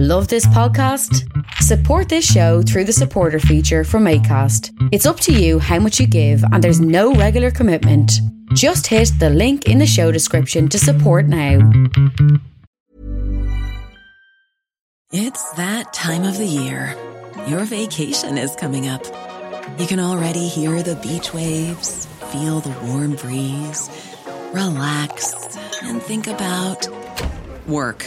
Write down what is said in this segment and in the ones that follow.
Love this podcast? Support this show through the supporter feature from ACAST. It's up to you how much you give, and there's no regular commitment. Just hit the link in the show description to support now. It's that time of the year. Your vacation is coming up. You can already hear the beach waves, feel the warm breeze, relax, and think about work.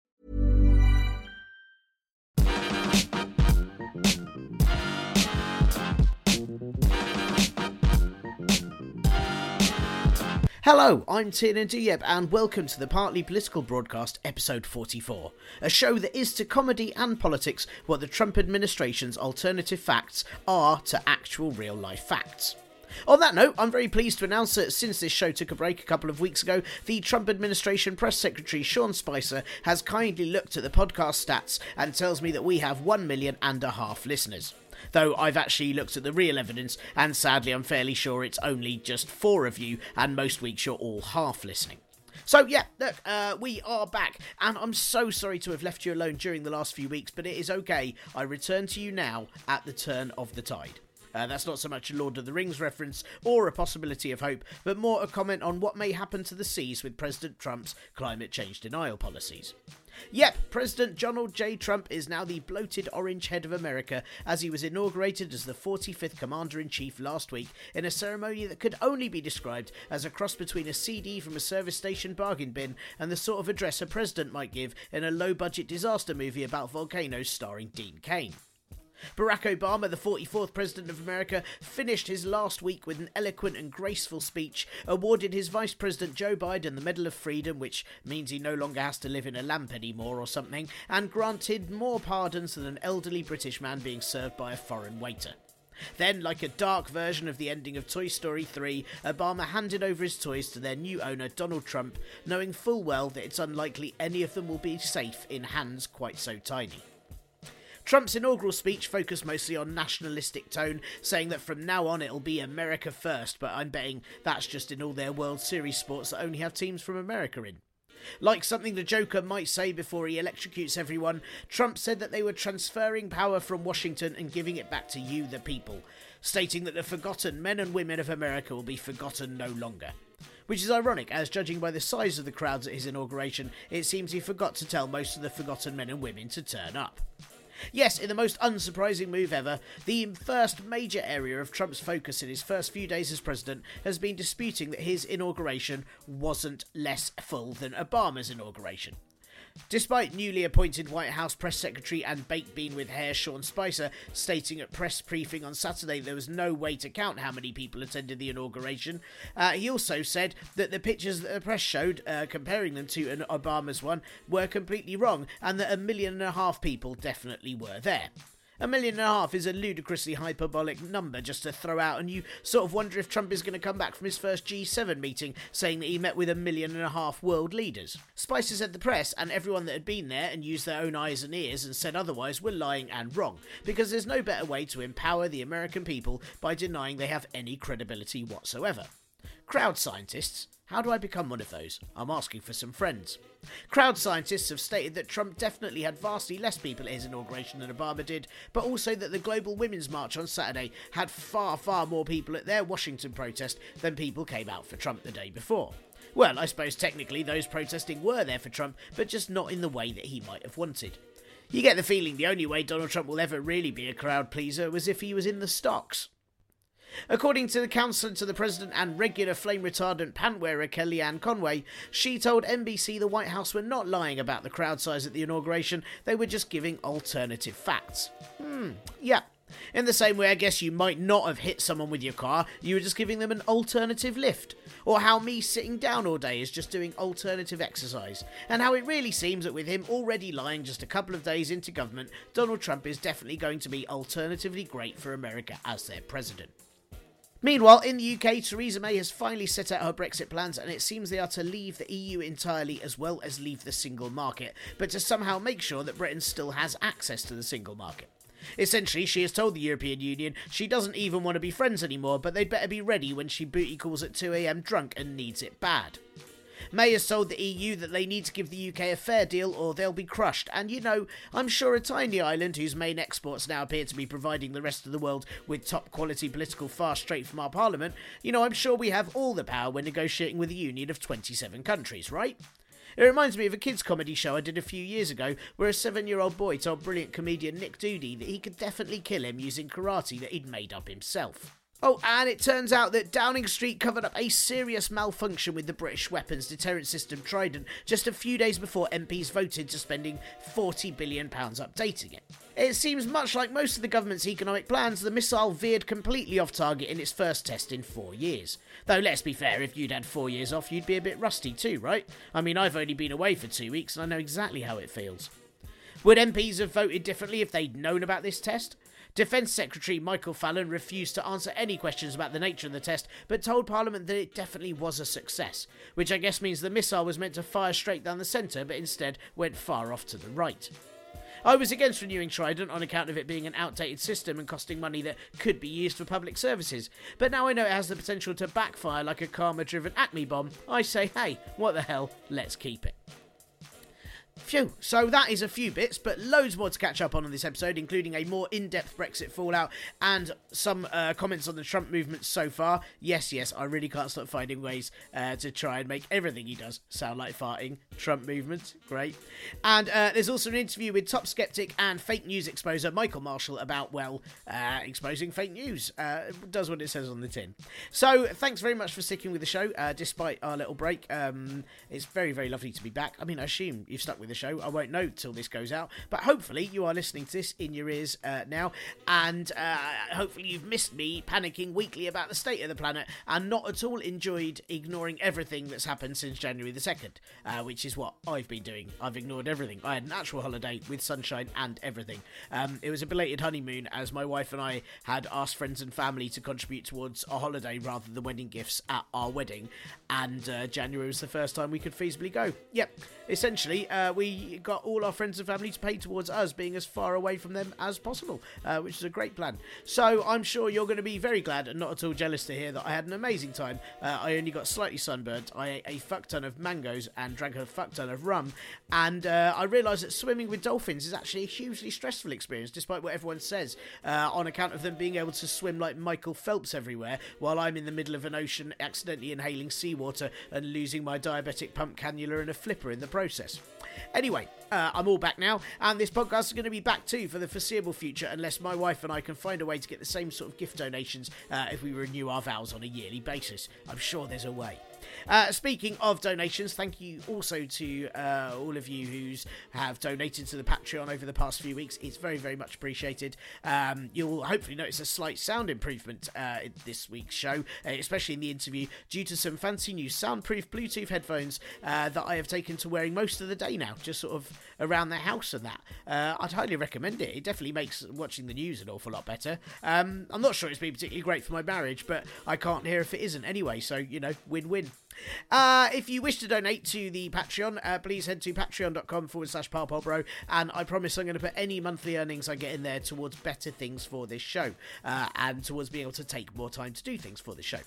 Hello, I'm Tiernan Douieb, and welcome to the Partly Political Broadcast, episode 44, a show that is to comedy and politics what the Trump administration's alternative facts are to actual real life facts. On that note, I'm very pleased to announce that since this show took a break a couple of weeks ago, the Trump administration press secretary Sean Spicer has kindly looked at the podcast stats and tells me that we have one million and a half listeners though I've actually looked at the real evidence, and sadly, I'm fairly sure it's only just four of you, and most weeks you're all half listening. So yeah, look, uh, we are back, and I'm so sorry to have left you alone during the last few weeks, but it is okay. I return to you now at the turn of the tide. Uh, that's not so much a Lord of the Rings reference or a possibility of hope, but more a comment on what may happen to the seas with President Trump's climate change denial policies. Yep, President Donald J. Trump is now the bloated orange head of America as he was inaugurated as the 45th Commander in Chief last week in a ceremony that could only be described as a cross between a CD from a service station bargain bin and the sort of address a president might give in a low budget disaster movie about volcanoes starring Dean Cain. Barack Obama, the 44th President of America, finished his last week with an eloquent and graceful speech, awarded his Vice President Joe Biden the Medal of Freedom, which means he no longer has to live in a lamp anymore or something, and granted more pardons than an elderly British man being served by a foreign waiter. Then, like a dark version of the ending of Toy Story 3, Obama handed over his toys to their new owner, Donald Trump, knowing full well that it's unlikely any of them will be safe in hands quite so tiny. Trump's inaugural speech focused mostly on nationalistic tone, saying that from now on it'll be America first, but I'm betting that's just in all their World Series sports that only have teams from America in. Like something the Joker might say before he electrocutes everyone, Trump said that they were transferring power from Washington and giving it back to you, the people, stating that the forgotten men and women of America will be forgotten no longer. Which is ironic, as judging by the size of the crowds at his inauguration, it seems he forgot to tell most of the forgotten men and women to turn up. Yes, in the most unsurprising move ever, the first major area of Trump's focus in his first few days as president has been disputing that his inauguration wasn't less full than Obama's inauguration. Despite newly appointed White House press secretary and baked bean with hair Sean Spicer stating at press briefing on Saturday there was no way to count how many people attended the inauguration, uh, he also said that the pictures that the press showed, uh, comparing them to an Obama's one, were completely wrong and that a million and a half people definitely were there. A million and a half is a ludicrously hyperbolic number just to throw out, and you sort of wonder if Trump is going to come back from his first G7 meeting saying that he met with a million and a half world leaders. Spicer said the press and everyone that had been there and used their own eyes and ears and said otherwise were lying and wrong, because there's no better way to empower the American people by denying they have any credibility whatsoever. Crowd scientists how do I become one of those? I'm asking for some friends. Crowd scientists have stated that Trump definitely had vastly less people at his inauguration than Obama did, but also that the Global Women's March on Saturday had far, far more people at their Washington protest than people came out for Trump the day before. Well, I suppose technically those protesting were there for Trump, but just not in the way that he might have wanted. You get the feeling the only way Donald Trump will ever really be a crowd pleaser was if he was in the stocks. According to the counselor to the president and regular flame retardant pant wearer Kellyanne Conway, she told NBC the White House were not lying about the crowd size at the inauguration, they were just giving alternative facts. Hmm, yeah. In the same way, I guess you might not have hit someone with your car, you were just giving them an alternative lift. Or how me sitting down all day is just doing alternative exercise. And how it really seems that with him already lying just a couple of days into government, Donald Trump is definitely going to be alternatively great for America as their president. Meanwhile, in the UK, Theresa May has finally set out her Brexit plans, and it seems they are to leave the EU entirely as well as leave the single market, but to somehow make sure that Britain still has access to the single market. Essentially, she has told the European Union she doesn't even want to be friends anymore, but they'd better be ready when she booty calls at 2am drunk and needs it bad. May has told the EU that they need to give the UK a fair deal or they'll be crushed. And you know, I'm sure a tiny island whose main exports now appear to be providing the rest of the world with top quality political fast straight from our parliament, you know, I'm sure we have all the power when negotiating with a union of 27 countries, right? It reminds me of a kids' comedy show I did a few years ago where a seven year old boy told brilliant comedian Nick Doody that he could definitely kill him using karate that he'd made up himself. Oh, and it turns out that Downing Street covered up a serious malfunction with the British weapons deterrent system Trident just a few days before MPs voted to spending £40 billion updating it. It seems much like most of the government's economic plans, the missile veered completely off target in its first test in four years. Though, let's be fair, if you'd had four years off, you'd be a bit rusty too, right? I mean, I've only been away for two weeks and I know exactly how it feels. Would MPs have voted differently if they'd known about this test? Defence Secretary Michael Fallon refused to answer any questions about the nature of the test, but told Parliament that it definitely was a success, which I guess means the missile was meant to fire straight down the centre, but instead went far off to the right. I was against renewing Trident on account of it being an outdated system and costing money that could be used for public services, but now I know it has the potential to backfire like a karma driven Acme bomb. I say, hey, what the hell, let's keep it. Phew, so that is a few bits, but loads more to catch up on in this episode, including a more in depth Brexit fallout and some uh, comments on the Trump movement so far. Yes, yes, I really can't stop finding ways uh, to try and make everything he does sound like farting. Trump movement, great. And uh, there's also an interview with top skeptic and fake news exposer Michael Marshall about, well, uh, exposing fake news. Uh, does what it says on the tin. So thanks very much for sticking with the show, uh, despite our little break. Um, it's very, very lovely to be back. I mean, I assume you've stuck with the show. I won't know till this goes out, but hopefully you are listening to this in your ears uh, now, and uh, hopefully you've missed me panicking weekly about the state of the planet and not at all enjoyed ignoring everything that's happened since January the 2nd, uh, which is what I've been doing. I've ignored everything. I had an actual holiday with sunshine and everything. Um, it was a belated honeymoon as my wife and I had asked friends and family to contribute towards a holiday rather than wedding gifts at our wedding, and uh, January was the first time we could feasibly go. Yep, essentially, uh, we got all our friends and family to pay towards us being as far away from them as possible, uh, which is a great plan. So I'm sure you're going to be very glad and not at all jealous to hear that I had an amazing time. Uh, I only got slightly sunburnt. I ate a fuck ton of mangoes and drank a fuck ton of rum, and uh, I realised that swimming with dolphins is actually a hugely stressful experience, despite what everyone says, uh, on account of them being able to swim like Michael Phelps everywhere, while I'm in the middle of an ocean accidentally inhaling seawater and losing my diabetic pump cannula and a flipper in the process. Anyway, uh, I'm all back now, and this podcast is going to be back too for the foreseeable future, unless my wife and I can find a way to get the same sort of gift donations uh, if we renew our vows on a yearly basis. I'm sure there's a way. Uh, speaking of donations, thank you also to uh, all of you who have donated to the Patreon over the past few weeks. It's very, very much appreciated. Um, you'll hopefully notice a slight sound improvement uh, in this week's show, uh, especially in the interview, due to some fancy new soundproof Bluetooth headphones uh, that I have taken to wearing most of the day now, just sort of around the house and that. I'd highly recommend it. It definitely makes watching the news an awful lot better. Um, I'm not sure it's been particularly great for my marriage, but I can't hear if it isn't anyway, so, you know, win win. Uh, if you wish to donate to the Patreon, uh, please head to patreon.com forward slash bro, and I promise I'm going to put any monthly earnings I get in there towards better things for this show uh, and towards being able to take more time to do things for this show.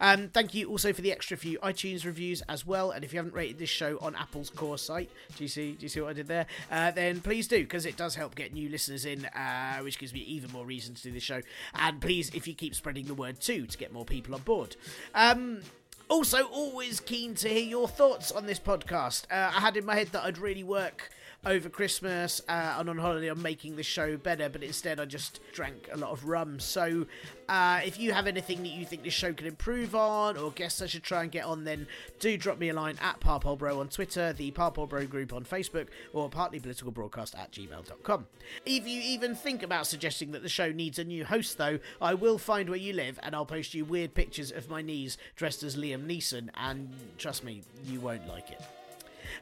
Um, thank you also for the extra few iTunes reviews as well, and if you haven't rated this show on Apple's core site, do you see? Do you see what I did there? Uh, then please do because it does help get new listeners in, uh, which gives me even more reason to do this show. And please, if you keep spreading the word too, to get more people on board. Um, Also, always keen to hear your thoughts on this podcast. Uh, I had in my head that I'd really work over Christmas uh, and on holiday on making the show better, but instead I just drank a lot of rum. So, uh, if you have anything that you think this show can improve on, or guests I should try and get on, then do drop me a line at Parpolbro on Twitter, the Parpolbro group on Facebook, or partlypoliticalbroadcast at gmail.com. If you even think about suggesting that the show needs a new host, though, I will find where you live and I'll post you weird pictures of my knees dressed as Liam Neeson, and trust me, you won't like it.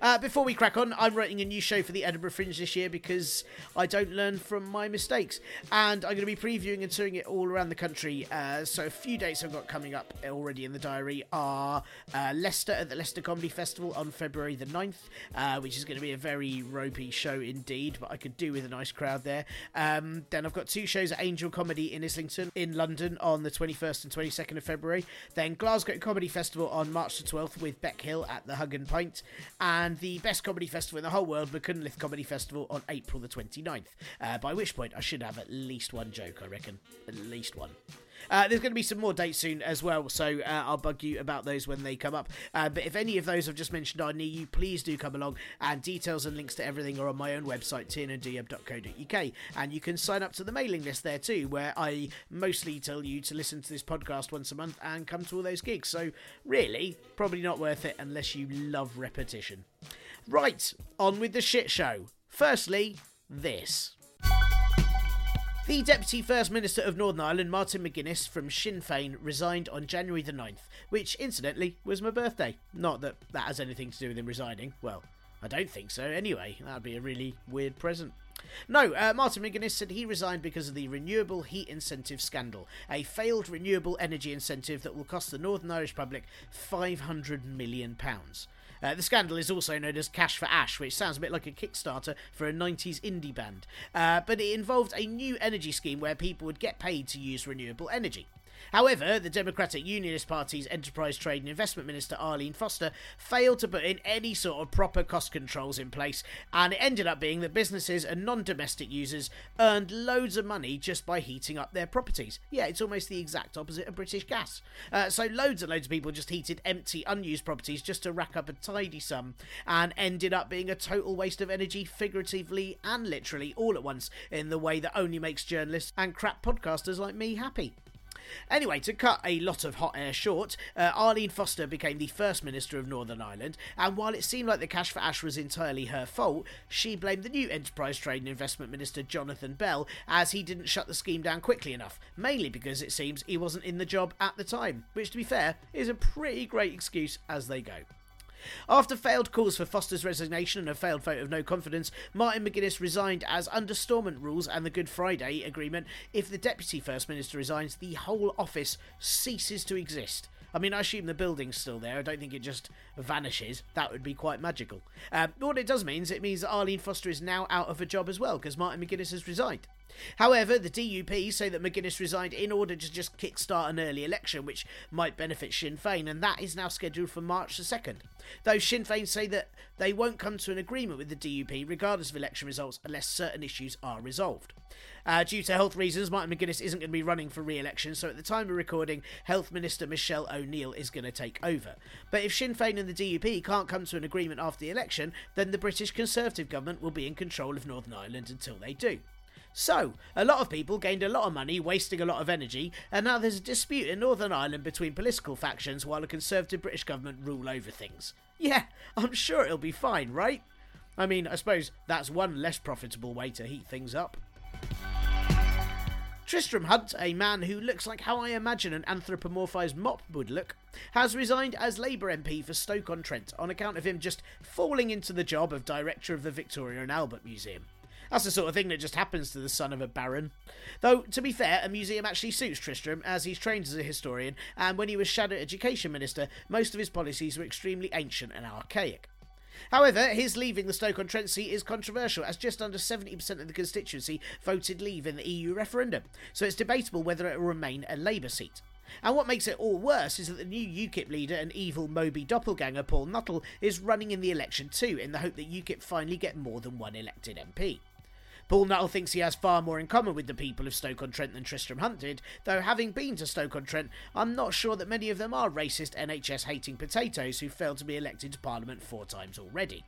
Uh, before we crack on, I'm writing a new show for the Edinburgh Fringe this year because I don't learn from my mistakes. And I'm going to be previewing and touring it all around the country. Uh, so, a few dates I've got coming up already in the diary are uh, Leicester at the Leicester Comedy Festival on February the 9th, uh, which is going to be a very ropey show indeed, but I could do with a nice crowd there. Um, then I've got two shows at Angel Comedy in Islington in London on the 21st and 22nd of February. Then Glasgow Comedy Festival on March the 12th with Bec Hill at the Hug and Pint. And and the best comedy festival in the whole world, the Machynlleth Comedy Festival, on April the 29th. Uh, by which point I should have at least one joke, I reckon. At least one. Uh, there's going to be some more dates soon as well, so uh, I'll bug you about those when they come up. Uh, but if any of those I've just mentioned are near you, please do come along. And details and links to everything are on my own website, tiernandouieb.co.uk. And you can sign up to the mailing list there too, where I mostly tell you to listen to this podcast once a month and come to all those gigs. So, really, probably not worth it unless you love repetition. Right, on with the shit show. Firstly, this. The Deputy First Minister of Northern Ireland, Martin McGuinness, from Sinn Féin, resigned on January the 9th, which, incidentally, was my birthday. Not that that has anything to do with him resigning. Well, I don't think so, anyway. That'd be a really weird present. No, uh, Martin McGuinness said he resigned because of the renewable heat incentive scandal, a failed renewable energy incentive that will cost the Northern Irish public £500 million. Uh, the scandal is also known as Cash for Ash, which sounds a bit like a Kickstarter for a 90s indie band. Uh, but it involved a new energy scheme where people would get paid to use renewable energy. However, the Democratic Unionist Party's Enterprise Trade and Investment Minister Arlene Foster failed to put in any sort of proper cost controls in place, and it ended up being that businesses and non domestic users earned loads of money just by heating up their properties. Yeah, it's almost the exact opposite of British gas. Uh, so, loads and loads of people just heated empty, unused properties just to rack up a tidy sum, and ended up being a total waste of energy, figuratively and literally, all at once, in the way that only makes journalists and crap podcasters like me happy. Anyway, to cut a lot of hot air short, uh, Arlene Foster became the first Minister of Northern Ireland, and while it seemed like the cash for ash was entirely her fault, she blamed the new Enterprise Trade and Investment Minister Jonathan Bell as he didn't shut the scheme down quickly enough, mainly because it seems he wasn't in the job at the time, which to be fair is a pretty great excuse as they go. After failed calls for Foster's resignation and a failed vote of no confidence, Martin McGuinness resigned as under Stormont rules and the Good Friday Agreement, if the Deputy First Minister resigns, the whole office ceases to exist. I mean, I assume the building's still there. I don't think it just vanishes. That would be quite magical. Um, what it does means, it means that Arlene Foster is now out of a job as well, because Martin McGuinness has resigned. However, the DUP say that McGuinness resigned in order to just kickstart an early election, which might benefit Sinn Féin, and that is now scheduled for March the 2nd. Though Sinn Féin say that they won't come to an agreement with the DUP regardless of election results unless certain issues are resolved. Uh, due to health reasons, Martin McGuinness isn't going to be running for re election, so at the time of recording, Health Minister Michelle O'Neill is going to take over. But if Sinn Féin and the DUP can't come to an agreement after the election, then the British Conservative government will be in control of Northern Ireland until they do. So, a lot of people gained a lot of money, wasting a lot of energy, and now there's a dispute in Northern Ireland between political factions while a Conservative British government rule over things. Yeah, I'm sure it'll be fine, right? I mean, I suppose that's one less profitable way to heat things up. Tristram Hunt, a man who looks like how I imagine an anthropomorphised mop would look, has resigned as Labour MP for Stoke-on-Trent on account of him just falling into the job of director of the Victoria and Albert Museum. That's the sort of thing that just happens to the son of a baron. Though, to be fair, a museum actually suits Tristram, as he's trained as a historian, and when he was Shadow Education Minister, most of his policies were extremely ancient and archaic. However, his leaving the Stoke-on-Trent seat is controversial, as just under 70% of the constituency voted leave in the EU referendum, so it's debatable whether it will remain a Labour seat. And what makes it all worse is that the new UKIP leader and evil Moby doppelganger Paul Nuttall is running in the election too, in the hope that UKIP finally get more than one elected MP. Paul Nuttall thinks he has far more in common with the people of Stoke-on-Trent than Tristram Hunt did, though having been to Stoke-on-Trent, I'm not sure that many of them are racist NHS-hating potatoes who failed to be elected to Parliament four times already.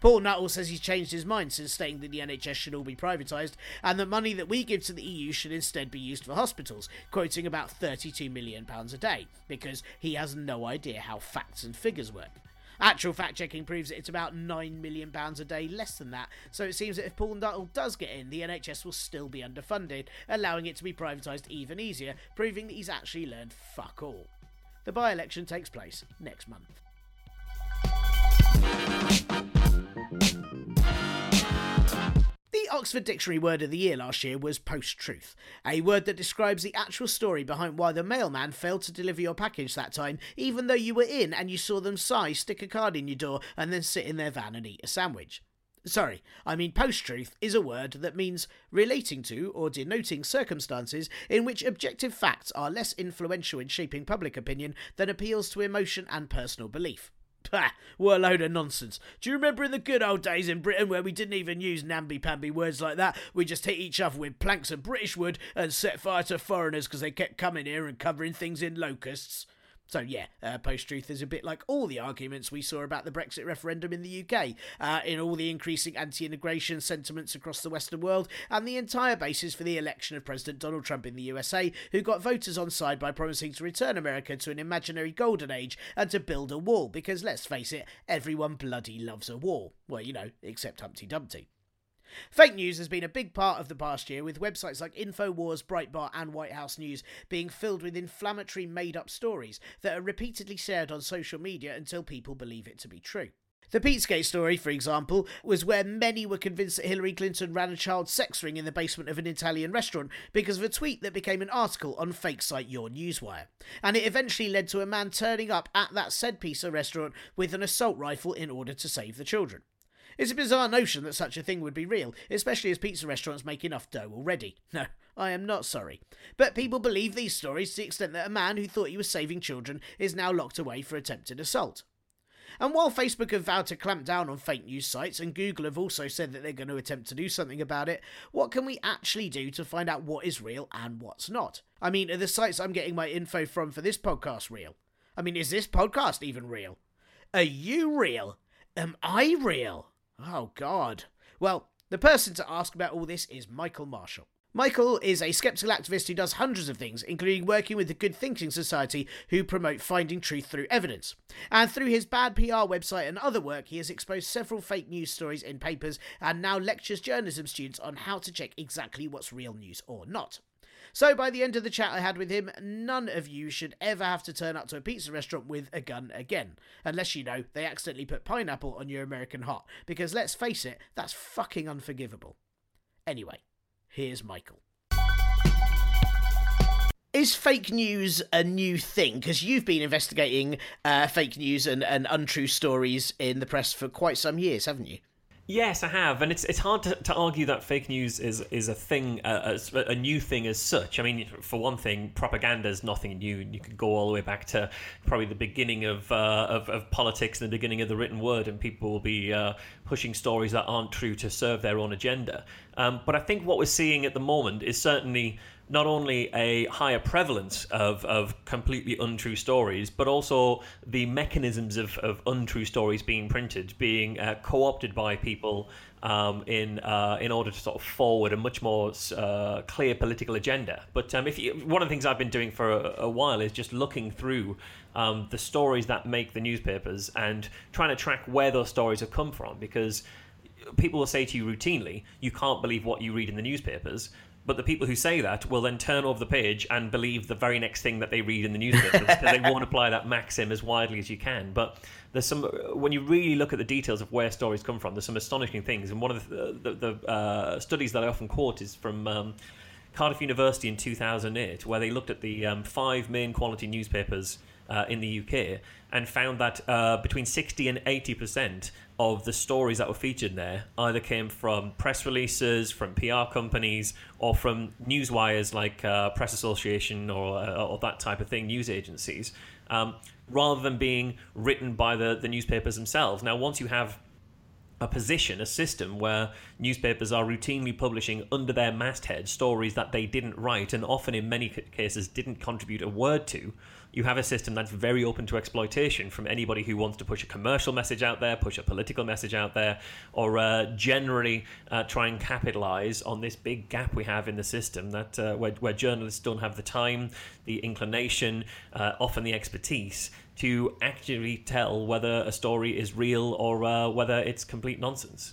Paul Nuttall says he's changed his mind since stating that the NHS should all be privatised and that money that we give to the EU should instead be used for hospitals, quoting about £32 million a day, because he has no idea how facts and figures work. Actual fact checking proves that it's about £9 million a day less than that, so it seems that if Paul Nuttall does get in, the NHS will still be underfunded, allowing it to be privatised even easier, proving that he's actually learned fuck all. The by election takes place next month. The Oxford Dictionary word of the year last year was post truth, a word that describes the actual story behind why the mailman failed to deliver your package that time, even though you were in and you saw them sigh, stick a card in your door, and then sit in their van and eat a sandwich. Sorry, I mean post truth is a word that means relating to or denoting circumstances in which objective facts are less influential in shaping public opinion than appeals to emotion and personal belief. Pah, what a load of nonsense. Do you remember in the good old days in Britain where we didn't even use namby-pamby words like that? We just hit each other with planks of British wood and set fire to foreigners because they kept coming here and covering things in locusts. So yeah, uh, post-truth is a bit like all the arguments we saw about the Brexit referendum in the UK, uh, in all the increasing anti-immigration sentiments across the Western world, and the entire basis for the election of President Donald Trump in the USA, who got voters on side by promising to return America to an imaginary golden age and to build a wall, because let's face it, everyone bloody loves a wall. Well, you know, except Humpty Dumpty. Fake news has been a big part of the past year, with websites like InfoWars, Breitbart, and White House News being filled with inflammatory made up stories that are repeatedly shared on social media until people believe it to be true. The Pizzagate story, for example, was where many were convinced that Hillary Clinton ran a child sex ring in the basement of an Italian restaurant because of a tweet that became an article on fake site Your Newswire. And it eventually led to a man turning up at that said pizza restaurant with an assault rifle in order to save the children. It's a bizarre notion that such a thing would be real, especially as pizza restaurants make enough dough already. No, I am not sorry. But people believe these stories to the extent that a man who thought he was saving children is now locked away for attempted assault. And while Facebook have vowed to clamp down on fake news sites and Google have also said that they're going to attempt to do something about it, what can we actually do to find out what is real and what's not? I mean, are the sites I'm getting my info from for this podcast real? I mean, is this podcast even real? Are you real? Am I real? Oh, God. Well, the person to ask about all this is Michael Marshall. Michael is a skeptical activist who does hundreds of things, including working with the Good Thinking Society, who promote finding truth through evidence. And through his bad PR website and other work, he has exposed several fake news stories in papers and now lectures journalism students on how to check exactly what's real news or not. So by the end of the chat I had with him, none of you should ever have to turn up to a pizza restaurant with a gun again. Unless you know they accidentally put pineapple on your American hot. Because let's face it, that's fucking unforgivable. Anyway, here's Michael. Is fake news a new thing? Because you've been investigating uh, fake news and, and untrue stories in the press for quite some years, haven't you? Yes, I have, and it's it's hard to, to argue that fake news is is a thing, uh, a, a new thing as such. I mean, for one thing, propaganda is nothing new. You could go all the way back to probably the beginning of uh, of, of, politics and the beginning of the written word, and people will be uh, pushing stories that aren't true to serve their own agenda. Um, but I think what we're seeing at the moment is certainly not only a higher prevalence of, of completely untrue stories, but also the mechanisms of, of untrue stories being printed, being uh, co opted by people um, in uh, in order to sort of forward a much more uh, clear political agenda. But um, if you, one of the things I've been doing for a, a while is just looking through um, the stories that make the newspapers and trying to track where those stories have come from because people will say to you routinely, you can't believe what you read in the newspapers. But the people who say that will then turn over the page and believe the very next thing that they read in the newspapers because they won't apply that maxim as widely as you can. But there's some when you really look at the details of where stories come from, there's some astonishing things. And one of the the, the uh, studies that I often quote is from. Um, Cardiff University in 2008, where they looked at the um, five main quality newspapers uh, in the UK and found that uh, between 60 and 80 percent of the stories that were featured there either came from press releases, from PR companies, or from news wires like uh, Press Association or, uh, or that type of thing, news agencies, um, rather than being written by the, the newspapers themselves. Now, once you have a position, a system where newspapers are routinely publishing under their masthead stories that they didn't write and often in many cases didn't contribute a word to, you have a system that's very open to exploitation from anybody who wants to push a commercial message out there, push a political message out there, or uh, generally uh, try and capitalize on this big gap we have in the system that uh, where, where, journalists don't have the time, the inclination, uh, often the expertise to actually tell whether a story is real or uh, whether it's complete nonsense.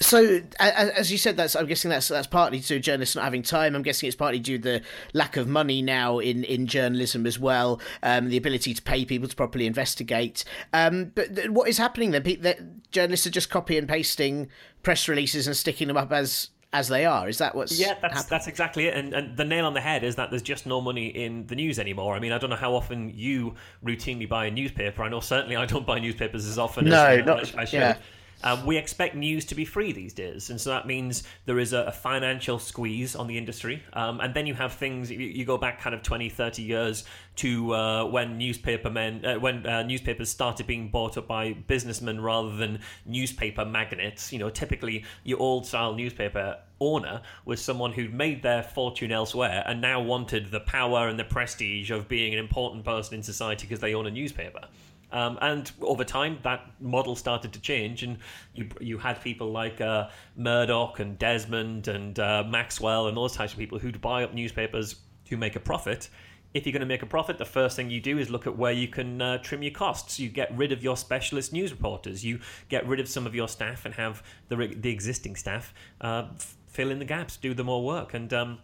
So, as you said, that's I'm guessing that's that's partly due to journalists not having time. I'm guessing it's partly due to the lack of money now in, in journalism as well, um, the ability to pay people to properly investigate. Um, but what is happening then? That journalists are just copy and pasting press releases and sticking them up as as they are. Is that what's yeah? That's that's exactly it. And, and the nail on the head is that there's just no money in the news anymore. I mean, I don't know how often you routinely buy a newspaper. I know certainly I don't buy newspapers as often. No, as, not I should. Yeah. Um, we expect news to be free these days, and so that means there is a, a financial squeeze on the industry. Um, and then you have things, you, you, go back kind of 20, 30 years to uh, when newspaper men, uh, when uh, newspapers started being bought up by businessmen rather than newspaper magnates. You know, typically your old style newspaper owner was someone who'd made their fortune elsewhere and now wanted the power and the prestige of being an important person in society because they own a newspaper. Um, and over time, that model started to change, and you you had people like uh, Murdoch and Desmond and uh, Maxwell and those types of people who'd buy up newspapers to make a profit. If you're going to make a profit, the first thing you do is look at where you can uh, trim your costs. You get rid of your specialist news reporters. You get rid of some of your staff and have the the existing staff uh, fill in the gaps, do the more work, and um,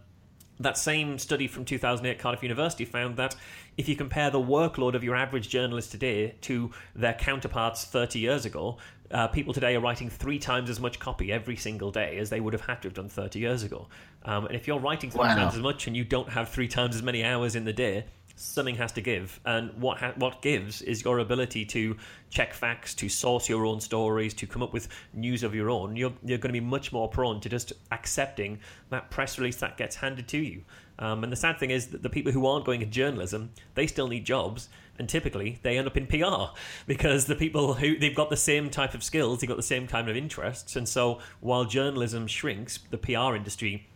that same study from 2008 Cardiff University found that if you compare the workload of your average journalist today to their counterparts 30 years ago, uh, people today are writing three times as much copy every single day as they would have had to have done 30 years ago. Um, and if you're writing three wow. times as much and you don't have three times as many hours in the day, something has to give. And what ha- what gives is your ability to check facts, to source your own stories, to come up with news of your own. You're, you're going to be much more prone to just accepting that press release that gets handed to you. Um, and the sad thing is that the people who aren't going into journalism, they still need jobs, and typically they end up in PR because the people who they've got the same type of skills, they've got the same kind of interests, and so while journalism shrinks, the PR industry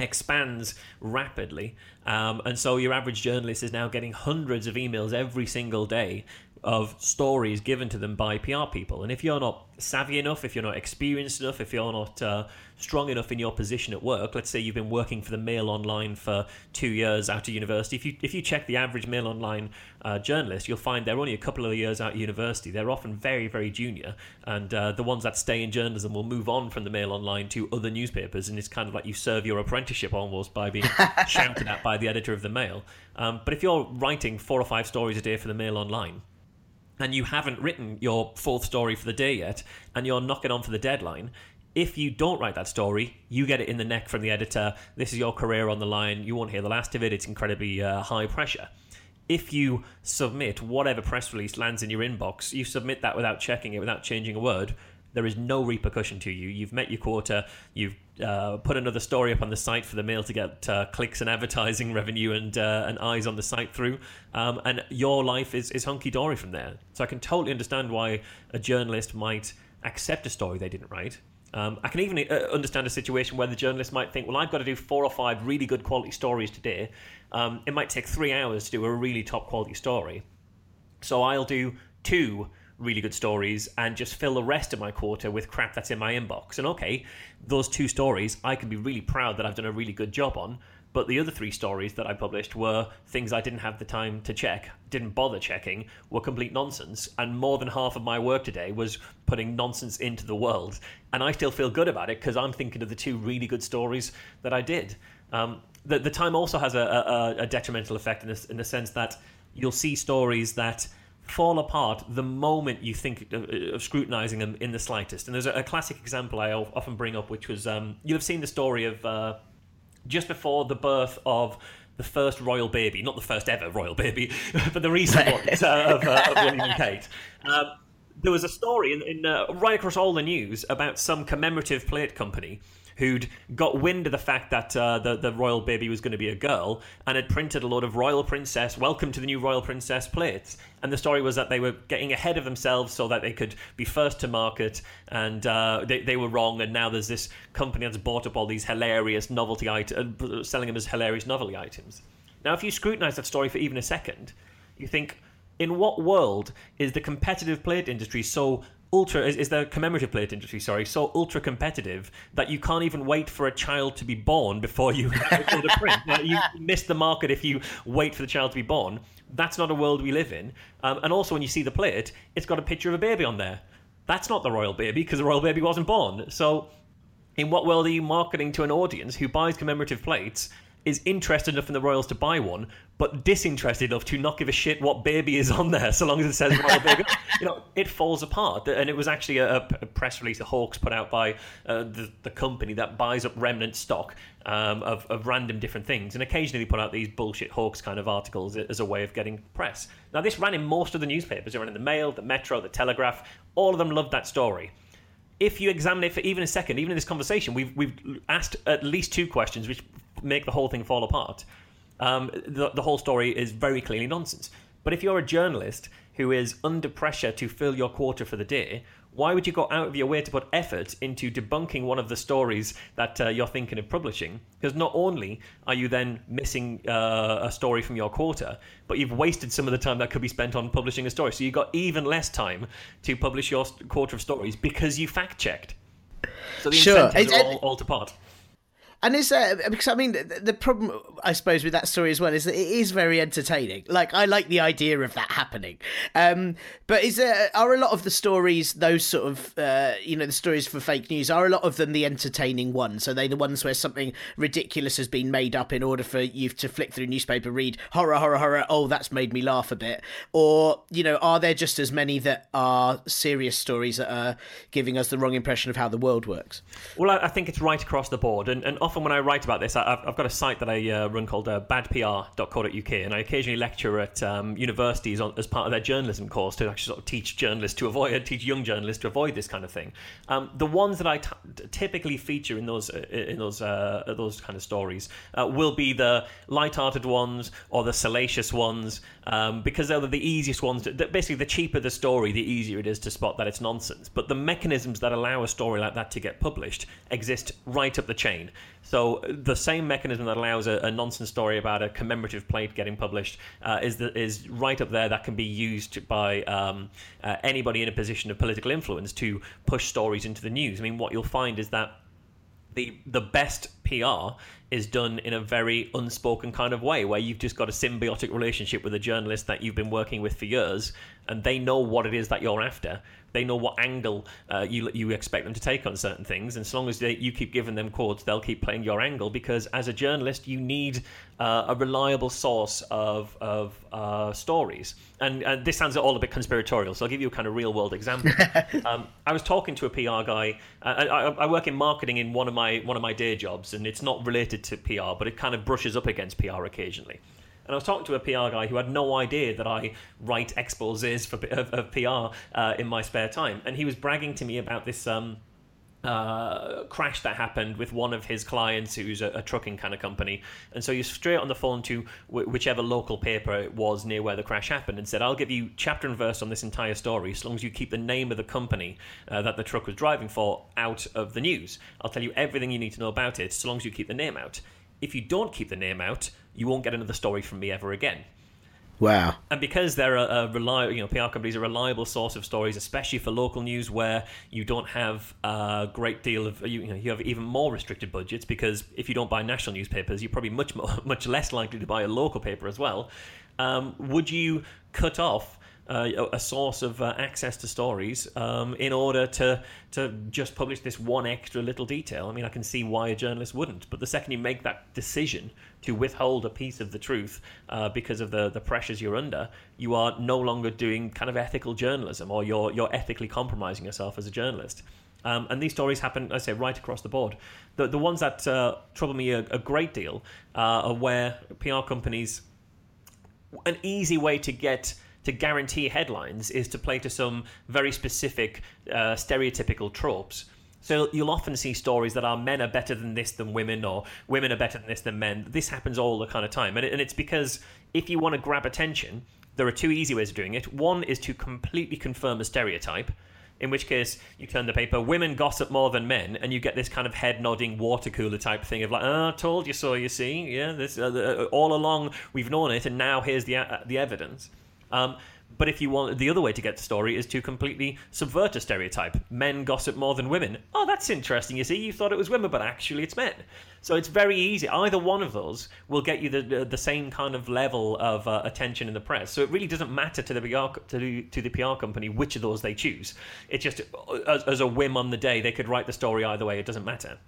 expands rapidly. Um, and so your average journalist is now getting hundreds of emails every single day of stories given to them by PR people. And if you're not savvy enough, if you're not experienced enough, if you're not uh, strong enough in your position at work, let's say you've been working for the Mail Online for two years out of university, if you if you check the average Mail Online uh, journalist, you'll find they're only a couple of years out of university. They're often very very junior, and uh, the ones that stay in journalism will move on from the Mail Online to other newspapers, and it's kind of like you serve your apprenticeship almost by being shouted at by the editor of the Mail. Um, but if you're writing four or five stories a day for the Mail Online and you haven't written your fourth story for the day yet, and you're knocking on for the deadline, if you don't write that story, you get it in the neck from the editor. This is your career on the line. You won't hear the last of it. It's incredibly uh, high pressure. If you submit whatever press release lands in your inbox, you submit that without checking it, without changing a word, there is no repercussion to you. You've met your quota. You've uh, put another story up on the site for the mail to get uh, clicks and advertising revenue and uh, and eyes on the site through, um, and your life is is hunky dory from there. So I can totally understand why a journalist might accept a story they didn't write. Um, I can even uh, understand a situation where the journalist might think, well, I've got to do four or five really good quality stories today. Um, it might take three hours to do a really top quality story. So I'll do two really good stories and just fill the rest of my quarter with crap that's in my inbox. And okay, those two stories I can be really proud that I've done a really good job on. But the other three stories that I published were things I didn't have the time to check, didn't bother checking, were complete nonsense. And more than half of my work today was putting nonsense into the world. And I still feel good about it because I'm thinking of the two really good stories that I did. Um, the, the time also has a, a, a detrimental effect in, this, in the sense that you'll see stories that fall apart the moment you think of, of scrutinizing them in the slightest. And there's a, a, classic example I often bring up, which was um, you'll have seen the story of uh, just before the birth of the first royal baby, not the first ever royal baby, but the recent one uh, of, uh, of, William and Kate. Um, there was a story in, in uh, right across all the news about some commemorative plate company who'd got wind of the fact that uh, the, the royal baby was going to be a girl and had printed a lot of royal princess, welcome to the new royal princess plates. And the story was that they were getting ahead of themselves so that they could be first to market, and uh, they, they were wrong. And now there's this company that's bought up all these hilarious novelty items, uh, selling them as hilarious novelty items. Now, if you scrutinize that story for even a second, you think, in what world is the competitive plate industry so ultra is, is the commemorative plate industry sorry so ultra competitive that you can't even wait for a child to be born before you the print? You miss the market if you wait for the child to be born. That's not a world we live in. Um, and also when you see the plate it's got a picture of a baby on there. That's not the royal baby because the royal baby wasn't born. So in what world are you marketing to an audience who buys commemorative plates is interested enough in the Royals to buy one, but disinterested enough to not give a shit what baby is on there, so long as it says Royal Baby. you know, it falls apart. And it was actually a, a press release that Hawks put out by uh, the, the, company that buys up remnant stock um, of, of random different things, and occasionally put out these bullshit Hawks kind of articles as a way of getting press. Now, this ran in most of the newspapers. It ran in the Mail, the Metro, the Telegraph. All of them loved that story if you examine it for even a second, even in this conversation, we've we've asked at least two questions which make the whole thing fall apart. Um, the, the whole story is very clearly nonsense. But if you're a journalist who is under pressure to fill your quota for the day, why would you go out of your way to put effort into debunking one of the stories that uh, you're thinking of publishing? Because not only are you then missing uh, a story from your quota, but you've wasted some of the time that could be spent on publishing a story. So you've got even less time to publish your quota of stories because you fact checked. So the sure. incentives are all, all to pot. And is there because I mean the, the, problem I suppose with that story as well is that it is very entertaining. Like I like the idea of that happening. Um, but is there are a lot of the stories those sort of uh, you know the stories for fake news are a lot of them the entertaining ones? So they the ones where something ridiculous has been made up in order for you to flick through newspaper, read horror, horror, horror. Oh, that's made me laugh a bit. Or you know, are there just as many that are serious stories that are giving us the wrong impression of how the world works? Well, I, I think it's right across the board, and and often when I write about this, I, have got a site that I uh, run called uh, badpr.co.uk, and I occasionally lecture at um, universities on, as part of their journalism course to actually sort of teach journalists to avoid, teach young journalists to avoid this kind of thing. Um, the ones that I t- typically feature in those uh, in those uh, those kind of stories uh, will be the light-hearted ones or the salacious ones, um, because they're the easiest ones. To, basically, the cheaper the story, the easier it is to spot that it's nonsense. But the mechanisms that allow a story like that to get published exist right up the chain. So the same mechanism that allows a, a nonsense story about a commemorative plate getting published uh, is the, is right up there. That can be used by um, uh, anybody in a position of political influence to push stories into the news. I mean, what you'll find is that the the best PR is done in a very unspoken kind of way, where you've just got a symbiotic relationship with a journalist that you've been working with for years, and they know what it is that you're after, they know what angle uh, you you expect them to take on certain things, and as long as they, you keep giving them quotes, they'll keep playing your angle. Because as a journalist, you need uh, a reliable source of of uh, stories. And, and, this sounds all a bit conspiratorial, so I'll give you a kind of real world example. um, I was talking to a PR guy. Uh, I, I, work in marketing in one of my one of my day jobs, and it's not related to PR, but it kind of brushes up against PR occasionally. And I was talking to a PR guy who had no idea that I write exposés for, of, of PR uh, in my spare time. And he was bragging to me about this. Um, uh, crash that happened with one of his clients who's a, a, trucking kind of company. And so you straight on the phone to w- whichever local paper it was near where the crash happened and said, I'll give you chapter and verse on this entire story as long as you keep the name of the company uh, that the truck was driving for out of the news. I'll tell you everything you need to know about it so long as you keep the name out. If you don't keep the name out, you won't get another story from me ever again. Wow. And because they're a, a reliable, you know, PR companies are a reliable source of stories, especially for local news where you don't have a great deal of, you, you, know, you have even more restricted budgets because if you don't buy national newspapers, you're probably much more, much less likely to buy a local paper as well. Um, would you cut off uh, a source of uh, access to stories um, in order to to just publish this one extra little detail. I mean, I can see why a journalist wouldn't, but the second you make that decision to withhold a piece of the truth uh, because of the the pressures you're under, you are no longer doing kind of ethical journalism, or you're you're ethically compromising yourself as a journalist. Um, and these stories happen, I say, right across the board. The the ones that uh, trouble me a, a great deal uh, are where PR companies, an easy way to get to guarantee headlines is to play to some very specific uh, stereotypical tropes. So you'll often see stories that are men are better than this than women, or women are better than this than men. This happens all the kind of time, and, it, and it's because if you want to grab attention, there are two easy ways of doing it. One is to completely confirm a stereotype, in which case you turn the paper, women gossip more than men, and you get this kind of head nodding water cooler type thing of like, oh, told you so, you see, yeah, this uh, uh, all along we've known it, and now here's the uh, the evidence. Um, but if you want the other way to get the story is to completely subvert a stereotype. Men gossip more than women. Oh, that's interesting. You see, you thought it was women, but actually it's men. So it's very easy. Either one of those will get you the the same kind of level of uh, attention in the press. So it really doesn't matter to the PR to the, to the PR company which of those they choose. It's just as, as a whim on the day they could write the story either way. It doesn't matter.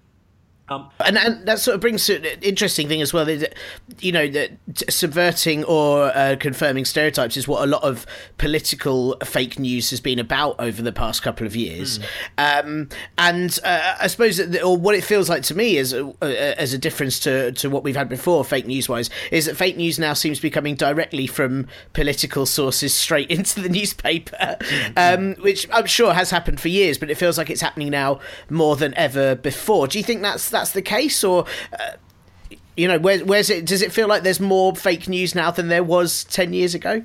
Um, and, and that sort of brings to an interesting thing as well. Is that, you know, that subverting or uh, confirming stereotypes is what a lot of political fake news has been about over the past couple of years. Mm. Um, and uh, I suppose, that, or what it feels like to me is, uh, as a difference to, to what we've had before, fake news wise, is that fake news now seems to be coming directly from political sources straight into the newspaper, mm-hmm. um, which I'm sure has happened for years, but it feels like it's happening now more than ever before. Do you think that's that's the case, or uh, you know, where, where's it? Does it feel like there's more fake news now than there was ten years ago?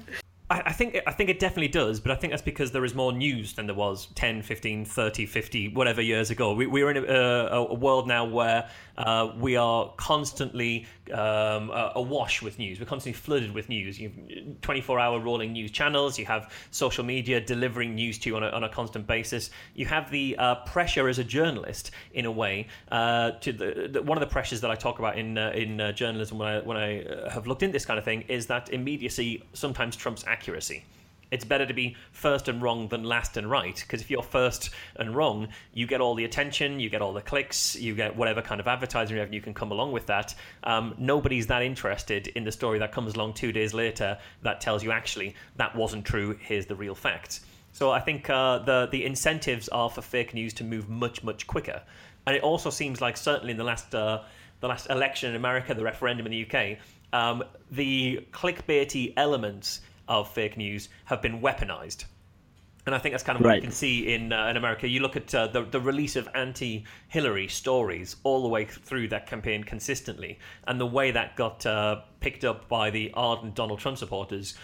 I, think I think it definitely does, but I think that's because there is more news than there was 10, 15, 30, 50, whatever years ago. We, we're in a, a, world now where uh, we are constantly um, awash with news. We're constantly flooded with news. You have 24 hour rolling news channels. You have social media delivering news to you on a, on a constant basis. You have the uh, pressure as a journalist, in a way, uh, to the, the, one of the pressures that I talk about in uh, in uh, journalism when I when I uh, have looked into this kind of thing is that immediacy sometimes trumps accuracy it's better to be first and wrong than last and right because if you're first and wrong you get all the attention you get all the clicks you get whatever kind of advertising revenue can come along with that. Um, nobody's that interested in the story that comes along two days later that tells you actually that wasn't true. Here's the real facts so i think uh, the the incentives are for fake news to move much much quicker. And it also seems like certainly in the last uh, the last election in america the referendum in the uk um, the clickbaity elements of fake news have been weaponized. And I think that's kind of what right. you can see in uh, in America. You look at uh, the the release of anti-Hillary stories all the way through that campaign consistently, and the way that got uh, picked up by the ardent Donald Trump supporters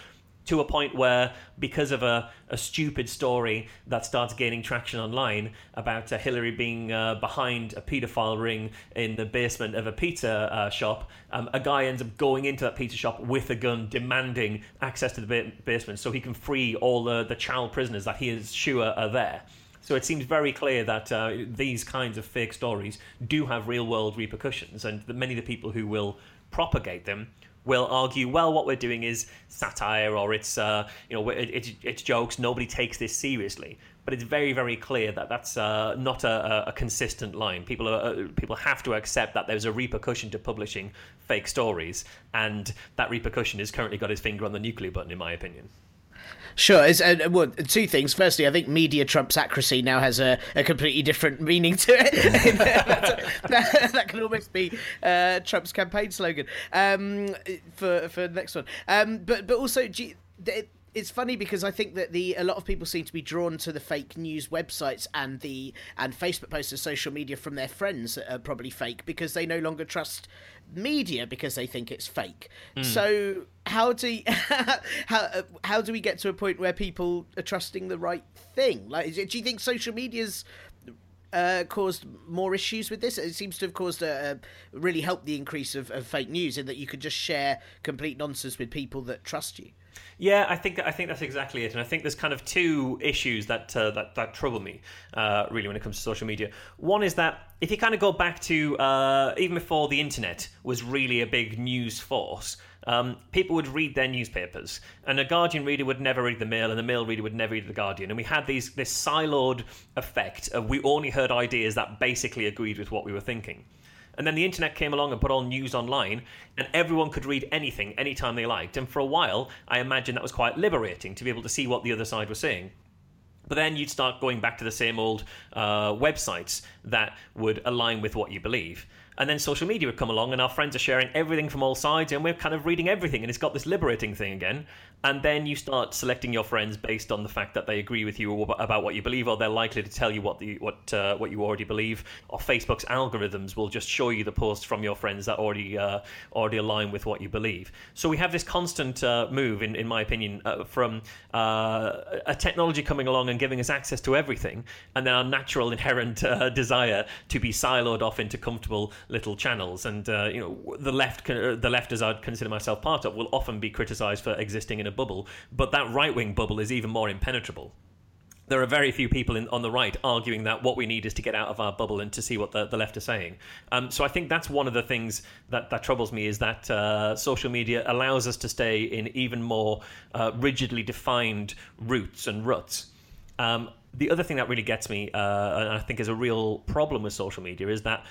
to a point where, because of a, a stupid story that starts gaining traction online about uh, Hillary being uh, behind a paedophile ring in the basement of a pizza uh, shop, um, a guy ends up going into that pizza shop with a gun, demanding access to the ba- basement so he can free all the, the child prisoners that he is sure are there. So it seems very clear that uh, these kinds of fake stories do have real world repercussions, and many of the people who will propagate them will argue, well, what we're doing is satire or it's uh, you know it, it's, it's jokes. Nobody takes this seriously. But it's very, very clear that that's uh, not a, a, consistent line. People are, uh, people have to accept that there's a repercussion to publishing fake stories, and that repercussion has currently got his finger on the nuclear button, in my opinion. Sure. It's, uh, well, two things. Firstly, I think media trumps accuracy now has a, a completely different meaning to it. that, can almost be uh, Trump's campaign slogan um, for for the next one. Um, but but also, you, it's funny because I think that the a lot of people seem to be drawn to the fake news websites and the and Facebook posts and social media from their friends that are probably fake because they no longer trust media because they think it's fake. Mm. So how do how how do we get to a point where people are trusting the right thing? Like, do you think social media's uh, caused more issues with this. It seems to have caused a, a really helped the increase of, of, fake news in that you could just share complete nonsense with people that trust you. Yeah, I think I think that's exactly it, and I think there's kind of two issues that uh, that that trouble me uh, really when it comes to social media. One is that if you kind of go back to uh, even before the internet was really a big news force. Um, people would read their newspapers, and a Guardian reader would never read the Mail, and the Mail reader would never read the Guardian. And we had these this siloed effect of we only heard ideas that basically agreed with what we were thinking. And then the internet came along and put all news online, and everyone could read anything anytime they liked. And for a while, I imagine that was quite liberating to be able to see what the other side was saying. But then you'd start going back to the same old uh, websites that would align with what you believe. And then social media would come along, and our friends are sharing everything from all sides, and we're kind of reading everything, and it's got this liberating thing again. And then you start selecting your friends based on the fact that they agree with you about what you believe, or they're likely to tell you what the what uh, what you already believe. Or Facebook's algorithms will just show you the posts from your friends that already uh, already align with what you believe. So we have this constant uh, move, in in my opinion, uh, from uh, a technology coming along and giving us access to everything, and then our natural inherent uh, desire to be siloed off into comfortable little channels. And you know, the left, the left, as I'd consider myself part of, will often be criticised for existing in a bubble, but that right wing bubble is even more impenetrable. There are very few people in, on the right arguing that what we need is to get out of our bubble and to see what the, the left are saying. Um, so I think that's one of the things that, that troubles me is that uh, social media allows us to stay in even more uh, rigidly defined routes and ruts. Um, the other thing that really gets me, uh, and I think is a real problem with social media, is that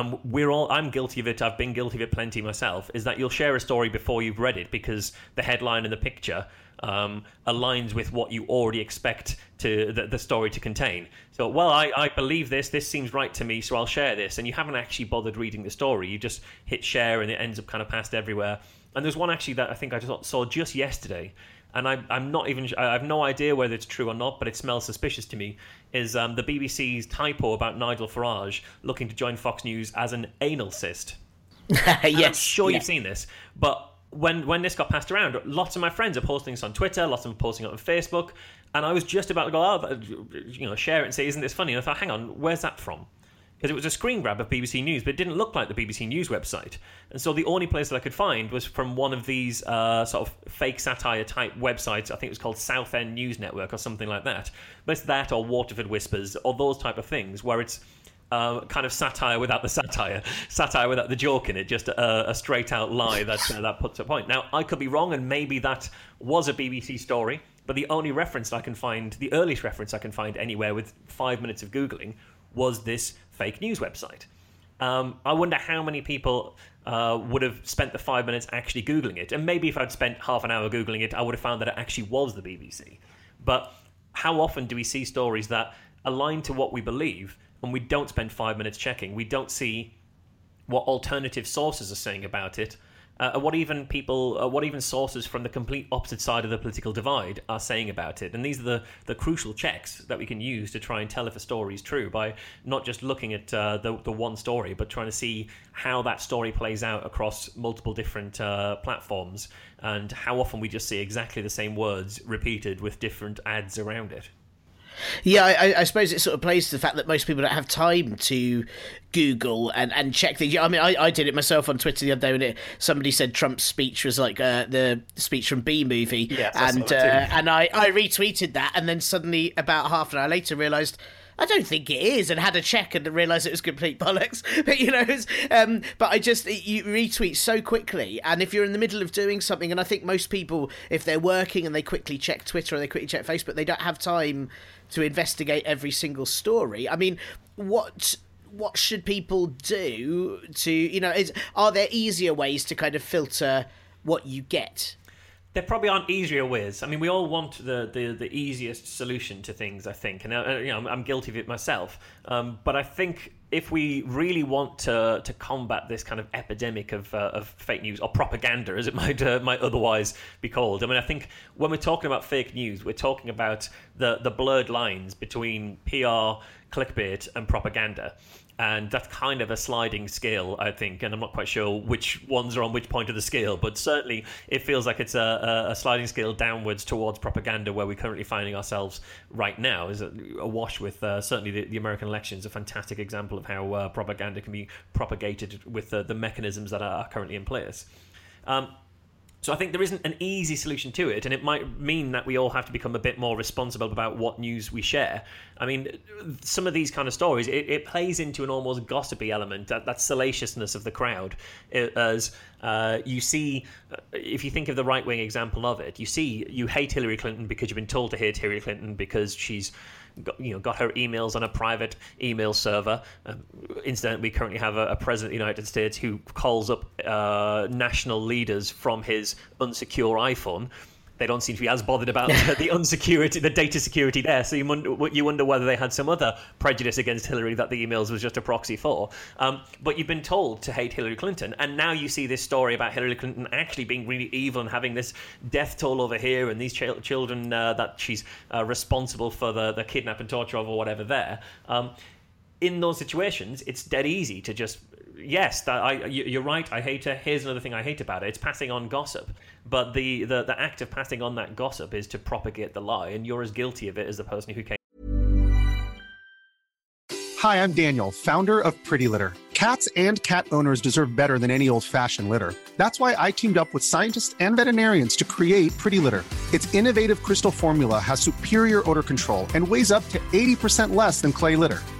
and we're all i'm guilty of it i've been guilty of it plenty myself is that you'll share a story before you've read it because the headline and the picture um, aligns with what you already expect to the, the, story to contain. So well I, I believe this this seems right to me so i'll share this. And you haven't actually bothered reading the story you just hit share and it ends up kind of passed everywhere. And there's one actually that i think i just saw just yesterday and I, I'm not even I have no idea whether it's true or not, but it smells suspicious to me. Is um, the BBC's typo about Nigel Farage looking to join Fox News as an anal cyst? yes, I'm sure yeah. you've seen this, but when when this got passed around, lots of my friends are posting this on Twitter, lots of them posting it on Facebook, and I was just about to go, oh, you know, share it and say, isn't this funny? And I thought, hang on, where's that from? Because it was a screen grab of BBC News, but it didn't look like the BBC News website. And so the only place that I could find was from one of these uh, sort of fake satire type websites. I think it was called Southend News Network or something like that. But it's that or Waterford Whispers or those type of things where it's uh, kind of satire without the satire, satire without the joke in it, just a, a straight out lie that uh, that puts a point. Now I could be wrong, and maybe that was a BBC story, but the only reference I can find, the earliest reference I can find anywhere with five minutes of googling, was this fake news website. Um, I wonder how many people uh, would have spent the five minutes actually Googling it. And maybe if I'd spent half an hour Googling it, I would have found that it actually was the BBC. But how often do we see stories that align to what we believe and we don't spend five minutes checking? We don't see what alternative sources are saying about it uh, what even people, uh, what even sources from the complete opposite side of the political divide are saying about it. And these are the, the crucial checks that we can use to try and tell if a story is true by not just looking at uh, the, the one story, but trying to see how that story plays out across multiple different uh, platforms and how often we just see exactly the same words repeated with different ads around it. Yeah, I, I, suppose it sort of plays to the fact that most people don't have time to Google and, and check things. I mean, I, I did it myself on Twitter the other day when it, somebody said Trump's speech was like uh, the speech from B movie, yes, and uh, and I, I retweeted that, and then suddenly about half an hour later realised. I don't think it is, and had a check and realised it was complete bollocks. But you know, um, but I just you retweet so quickly, and if you're in the middle of doing something, and I think most people, if they're working and they quickly check Twitter or they quickly check Facebook, they don't have time to investigate every single story. I mean, what what should people do to you know? Is, are there easier ways to kind of filter what you get? there probably aren't easier ways. I mean, we all want the, the, the easiest solution to things, I think, and uh, you know, I'm, I'm, guilty of it myself. Um, but I think if we really want to to combat this kind of epidemic of, uh, of fake news or propaganda, as it might uh, might otherwise be called, I mean, I think when we're talking about fake news, we're talking about the the blurred lines between PR, clickbait, and propaganda and that's kind of a sliding scale, I think. And I'm not quite sure which ones are on which point of the scale, but certainly it feels like it's a, a sliding scale downwards towards propaganda, where we're currently finding ourselves right now. Is awash with uh, certainly the, the, American election is a fantastic example of how uh, propaganda can be propagated with uh, the mechanisms that are currently in place. Um, so I think there isn't an easy solution to it, and it might mean that we all have to become a bit more responsible about what news we share. I mean, some of these kind of stories, it, it plays into an almost gossipy element, that, that salaciousness of the crowd. as uh, you see, uh, if you think of the right wing example of it, you see you hate Hillary Clinton because you've been told to hate Hillary Clinton because she's got, you know, got her emails on a private email server. Um, incidentally, we currently have a, a, president of the United States who calls up uh, national leaders from his unsecure iPhone. They don't seem to be as bothered about the, unsecurity, the data security there. So you wonder, you wonder whether they had some other prejudice against Hillary that the emails was just a proxy for. Um, but you've been told to hate Hillary Clinton, and now you see this story about Hillary Clinton actually being really evil and having this death toll over here, and these ch- children uh, that she's uh, responsible for the, the kidnap and torture of or whatever there. Um, in those situations, it's dead easy to just yes, that I you're right. I hate her. Here's another thing I hate about it. It's passing on gossip. But the, the the act of passing on that gossip is to propagate the lie, and you're as guilty of it as the person who came. Hi, I'm Daniel, founder of Pretty Litter. Cats and cat owners deserve better than any old-fashioned litter. That's why I teamed up with scientists and veterinarians to create Pretty Litter. Its innovative crystal formula has superior odor control and weighs up to 80% less than clay litter.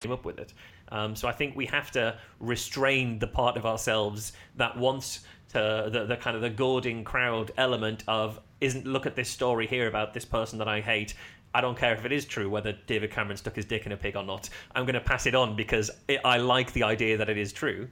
Came up with it. Um, so I think we have to restrain the part of ourselves that wants to the, the kind of the goading crowd element of isn't look at this story here about this person that I hate. I don't care if it is true whether David Cameron stuck his dick in a pig or not. I'm going to pass it on because it, I like the idea that it is true.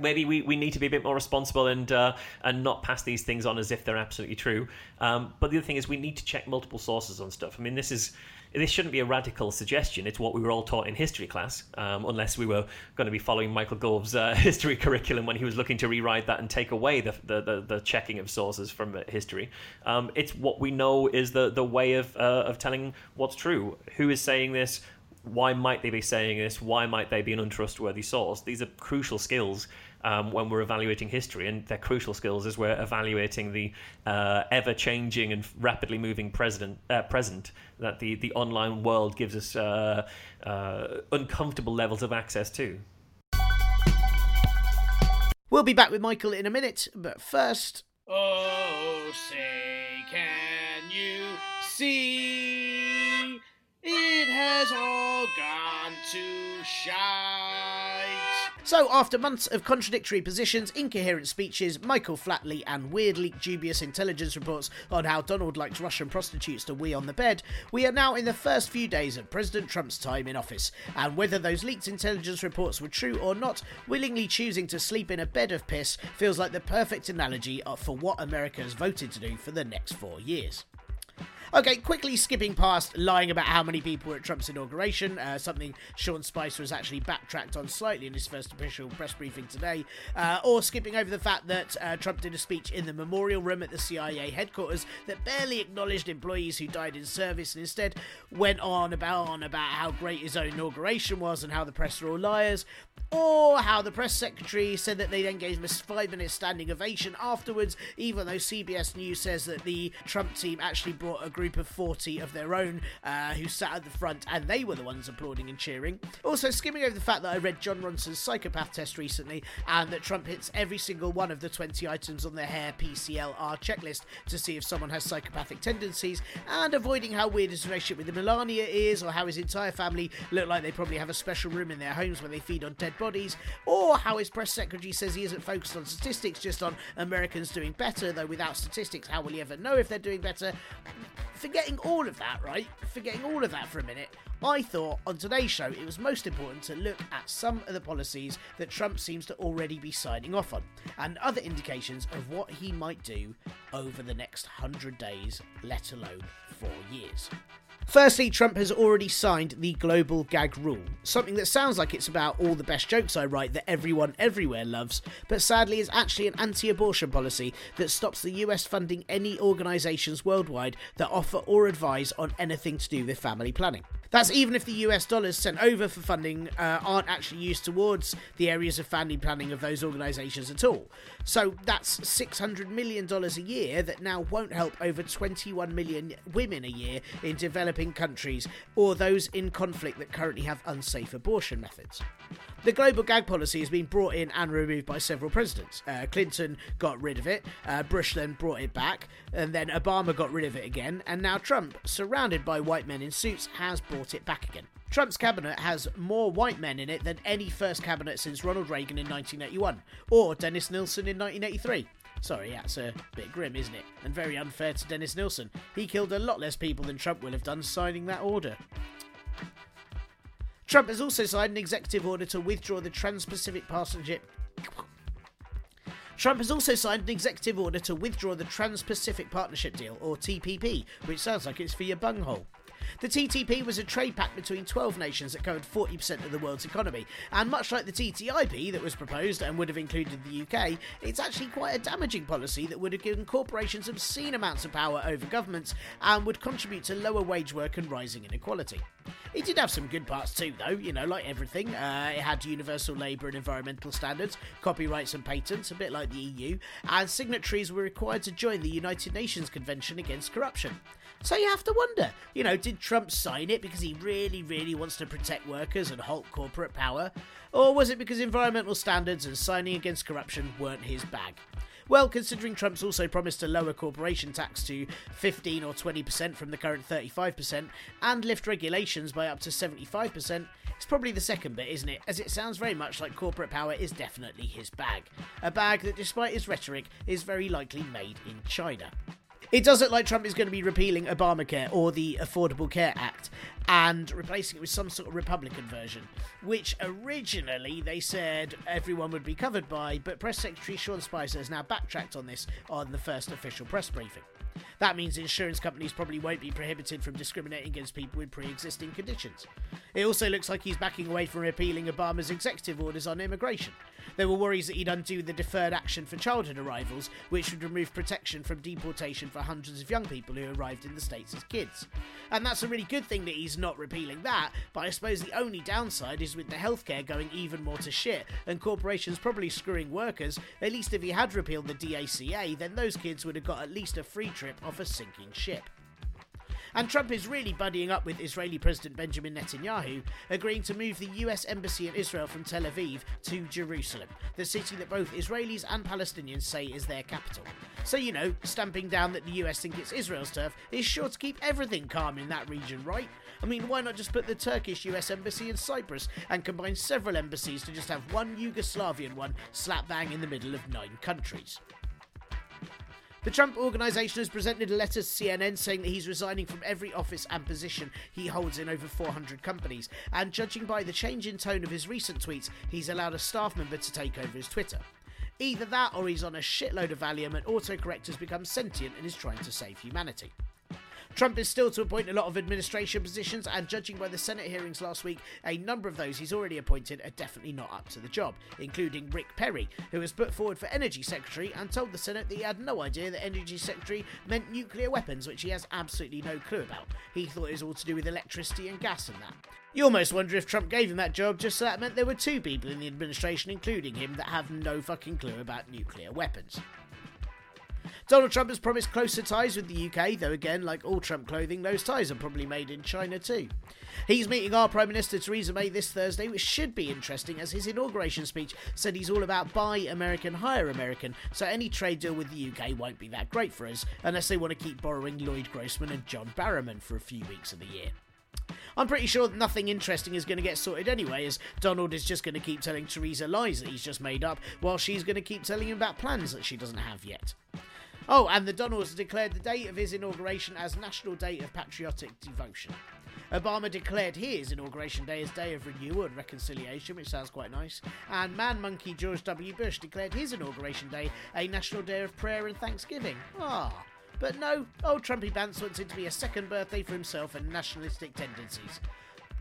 Maybe we, we need to be a bit more responsible and uh, and not pass these things on as if they're absolutely true. Um, but the other thing is we need to check multiple sources on stuff. I mean, this is this shouldn't be a radical suggestion. It's what we were all taught in history class, um, unless we were going to be following Michael Gove's uh, history curriculum when he was looking to rewrite that and take away the the, the, the checking of sources from uh, history. Um, it's what we know is the the way of uh, of telling what's true. Who is saying this? Why might they be saying this? Why might they be an untrustworthy source? These are crucial skills um, when we're evaluating history, and they're crucial skills as we're evaluating the uh, ever-changing and rapidly moving president, uh, present that the, the online world gives us uh, uh, uncomfortable levels of access to. We'll be back with Michael in a minute, but first. Oh, say, can you see? It has all gone to shite. So, after months of contradictory positions, incoherent speeches, Michael Flatley, and weirdly dubious intelligence reports on how Donald likes Russian prostitutes to wee on the bed, we are now in the first few days of President Trump's time in office. And whether those leaked intelligence reports were true or not, willingly choosing to sleep in a bed of piss feels like the perfect analogy for what America has voted to do for the next four years. Okay, quickly skipping past lying about how many people were at Trump's inauguration, uh, something Sean Spicer has actually backtracked on slightly in his first official press briefing today, uh, or skipping over the fact that uh, Trump did a speech in the memorial room at the CIA headquarters that barely acknowledged employees who died in service and instead went on about on about how great his own inauguration was and how the press are all liars, or how the press secretary said that they then gave him a five minute standing ovation afterwards, even though CBS News says that the Trump team actually brought a group of 40 of their own uh, who sat at the front and they were the ones applauding and cheering. Also, skimming over the fact that I read Jon Ronson's psychopath test recently and that Trump hits every single one of the 20 items on the Hare PCLR checklist to see if someone has psychopathic tendencies, and avoiding how weird his relationship with the Melania is, or how his entire family look like they probably have a special room in their homes where they feed on dead bodies, or how his press secretary says he isn't focused on statistics, just on Americans doing better, though without statistics, how will he ever know if they're doing better? Forgetting all of that, right? Forgetting all of that for a minute, I thought on today's show it was most important to look at some of the policies that Trump seems to already be signing off on, and other indications of what he might do over the next 100 days, let alone four years. Firstly, Trump has already signed the global gag rule, something that sounds like it's about all the best jokes I write that everyone everywhere loves, but sadly is actually an anti abortion policy that stops the US funding any organisations worldwide that offer or advise on anything to do with family planning. That's even if the US dollars sent over for funding uh, aren't actually used towards the areas of family planning of those organisations at all. So that's $600 million a year that now won't help over 21 million women a year in developing countries or those in conflict that currently have unsafe abortion methods. The global gag policy has been brought in and removed by several presidents. Uh, Clinton got rid of it, uh, Bush then brought it back, and then Obama got rid of it again, and now Trump, surrounded by white men in suits, has brought it back again. Trump's cabinet has more white men in it than any first cabinet since Ronald Reagan in 1981, or Dennis Nilsen in 1983. Sorry, that's a bit grim, isn't it? And very unfair to Dennis Nilsen. He killed a lot less people than Trump will have done signing that order. Trump has also signed an executive order to withdraw the Trans Pacific Partnership. Trump has also signed an executive order to withdraw the Trans Pacific Partnership Deal, or TPP, which sounds like it's for your bunghole. The TTP was a trade pact between 12 nations that covered 40% of the world's economy, and much like the TTIP that was proposed and would have included the UK, it's actually quite a damaging policy that would have given corporations obscene amounts of power over governments and would contribute to lower wage work and rising inequality. It did have some good parts too, though, you know, like everything. Uh, it had universal labour and environmental standards, copyrights and patents, a bit like the EU, and signatories were required to join the United Nations Convention Against Corruption. So you have to wonder, you know, did Trump sign it because he really, really wants to protect workers and halt corporate power? Or was it because environmental standards and signing against corruption weren't his bag? Well, considering Trump's also promised to lower corporation tax to 15 or 20% from the current 35% and lift regulations by up to 75%, it's probably the second bit, isn't it? As it sounds very much like corporate power is definitely his bag. A bag that, despite his rhetoric, is very likely made in China. It does look like Trump is going to be repealing Obamacare or the Affordable Care Act and replacing it with some sort of Republican version, which originally they said everyone would be covered by, but Press Secretary Sean Spicer has now backtracked on this on the first official press briefing. That means insurance companies probably won't be prohibited from discriminating against people with pre existing conditions. It also looks like he's backing away from repealing Obama's executive orders on immigration. There were worries that he'd undo the deferred action for childhood arrivals, which would remove protection from deportation for hundreds of young people who arrived in the States as kids. And that's a really good thing that he's not repealing that, but I suppose the only downside is with the healthcare going even more to shit and corporations probably screwing workers, at least if he had repealed the DACA, then those kids would have got at least a free trip off a sinking ship. And Trump is really buddying up with Israeli President Benjamin Netanyahu, agreeing to move the US Embassy in Israel from Tel Aviv to Jerusalem, the city that both Israelis and Palestinians say is their capital. So, you know, stamping down that the US think it's Israel's turf is sure to keep everything calm in that region, right? I mean, why not just put the Turkish US Embassy in Cyprus and combine several embassies to just have one Yugoslavian one slap bang in the middle of nine countries? The Trump Organization has presented a letter to CNN saying that he's resigning from every office and position he holds in over 400 companies, and judging by the change in tone of his recent tweets, he's allowed a staff member to take over his Twitter. Either that or he's on a shitload of Valium and autocorrect has become sentient and is trying to save humanity. Trump is still to appoint a lot of administration positions, and judging by the Senate hearings last week, a number of those he's already appointed are definitely not up to the job, including Rick Perry, who was put forward for Energy Secretary and told the Senate that he had no idea that Energy Secretary meant nuclear weapons, which he has absolutely no clue about. He thought it was all to do with electricity and gas and that. You almost wonder if Trump gave him that job just so that meant there were two people in the administration, including him, that have no fucking clue about nuclear weapons. Donald Trump has promised closer ties with the UK, though again, like all Trump clothing, those ties are probably made in China too. He's meeting our Prime Minister Theresa May this Thursday, which should be interesting as his inauguration speech said he's all about buy American, hire American, so any trade deal with the UK won't be that great for us unless they want to keep borrowing Lloyd Grossman and John Barrowman for a few weeks of the year. I'm pretty sure nothing interesting is going to get sorted anyway, as Donald is just going to keep telling Theresa lies that he's just made up, while she's going to keep telling him about plans that she doesn't have yet. Oh, and the Donalds declared the date of his inauguration as National Day of Patriotic Devotion. Obama declared his inauguration day as Day of Renewal and Reconciliation, which sounds quite nice. And man monkey George W. Bush declared his inauguration day a National Day of Prayer and Thanksgiving. Ah. But no, old Trumpy Bants wants it to be a second birthday for himself and nationalistic tendencies.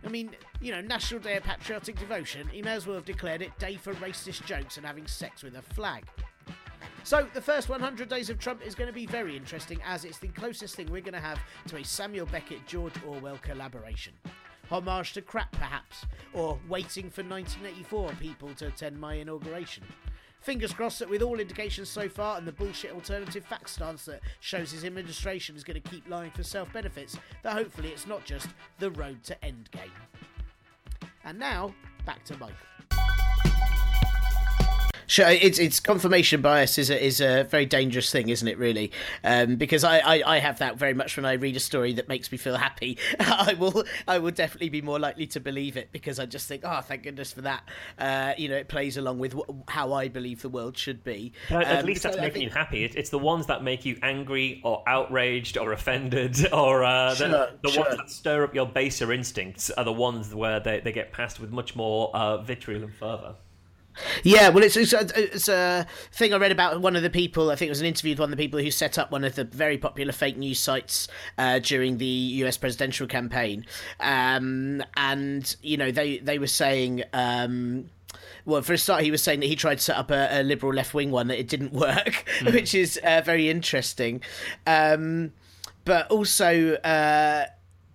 I mean, you know, National Day of Patriotic Devotion, he may as well have declared it Day for Racist Jokes and Having Sex with a Flag. So, the first 100 days of Trump is going to be very interesting as it's the closest thing we're going to have to a Samuel Beckett George Orwell collaboration. Homage to crap, perhaps, or waiting for 1984 people to attend my inauguration. Fingers crossed that with all indications so far and the bullshit alternative fact stance that shows his administration is going to keep lying for self benefits, that hopefully it's not just the road to endgame. And now, back to Mike. Sure, it's it's confirmation bias is a, is a very dangerous thing, isn't it? Really, um, because I, I, I have that very much when I read a story that makes me feel happy. I will I will definitely be more likely to believe it because I just think, oh, thank goodness for that. Uh, you know, it plays along with wh- how I believe the world should be. At, at Um, least that's I making think- you happy. It, it's the ones that make you angry or outraged or offended or uh, the, the sure. ones that stir up your baser instincts are the ones where they, they get passed with much more uh, vitriol and fervour. Yeah, well, it's, it's, a, it's a thing I read about one of the people. I think it was an interview with one of the people who set up one of the very popular fake news sites uh, during the U.S. presidential campaign, um, and you know they they were saying. Um, well, for a start, he was saying that he tried to set up a, a liberal left wing one that it didn't work, which is uh, very interesting. Um, but also, uh,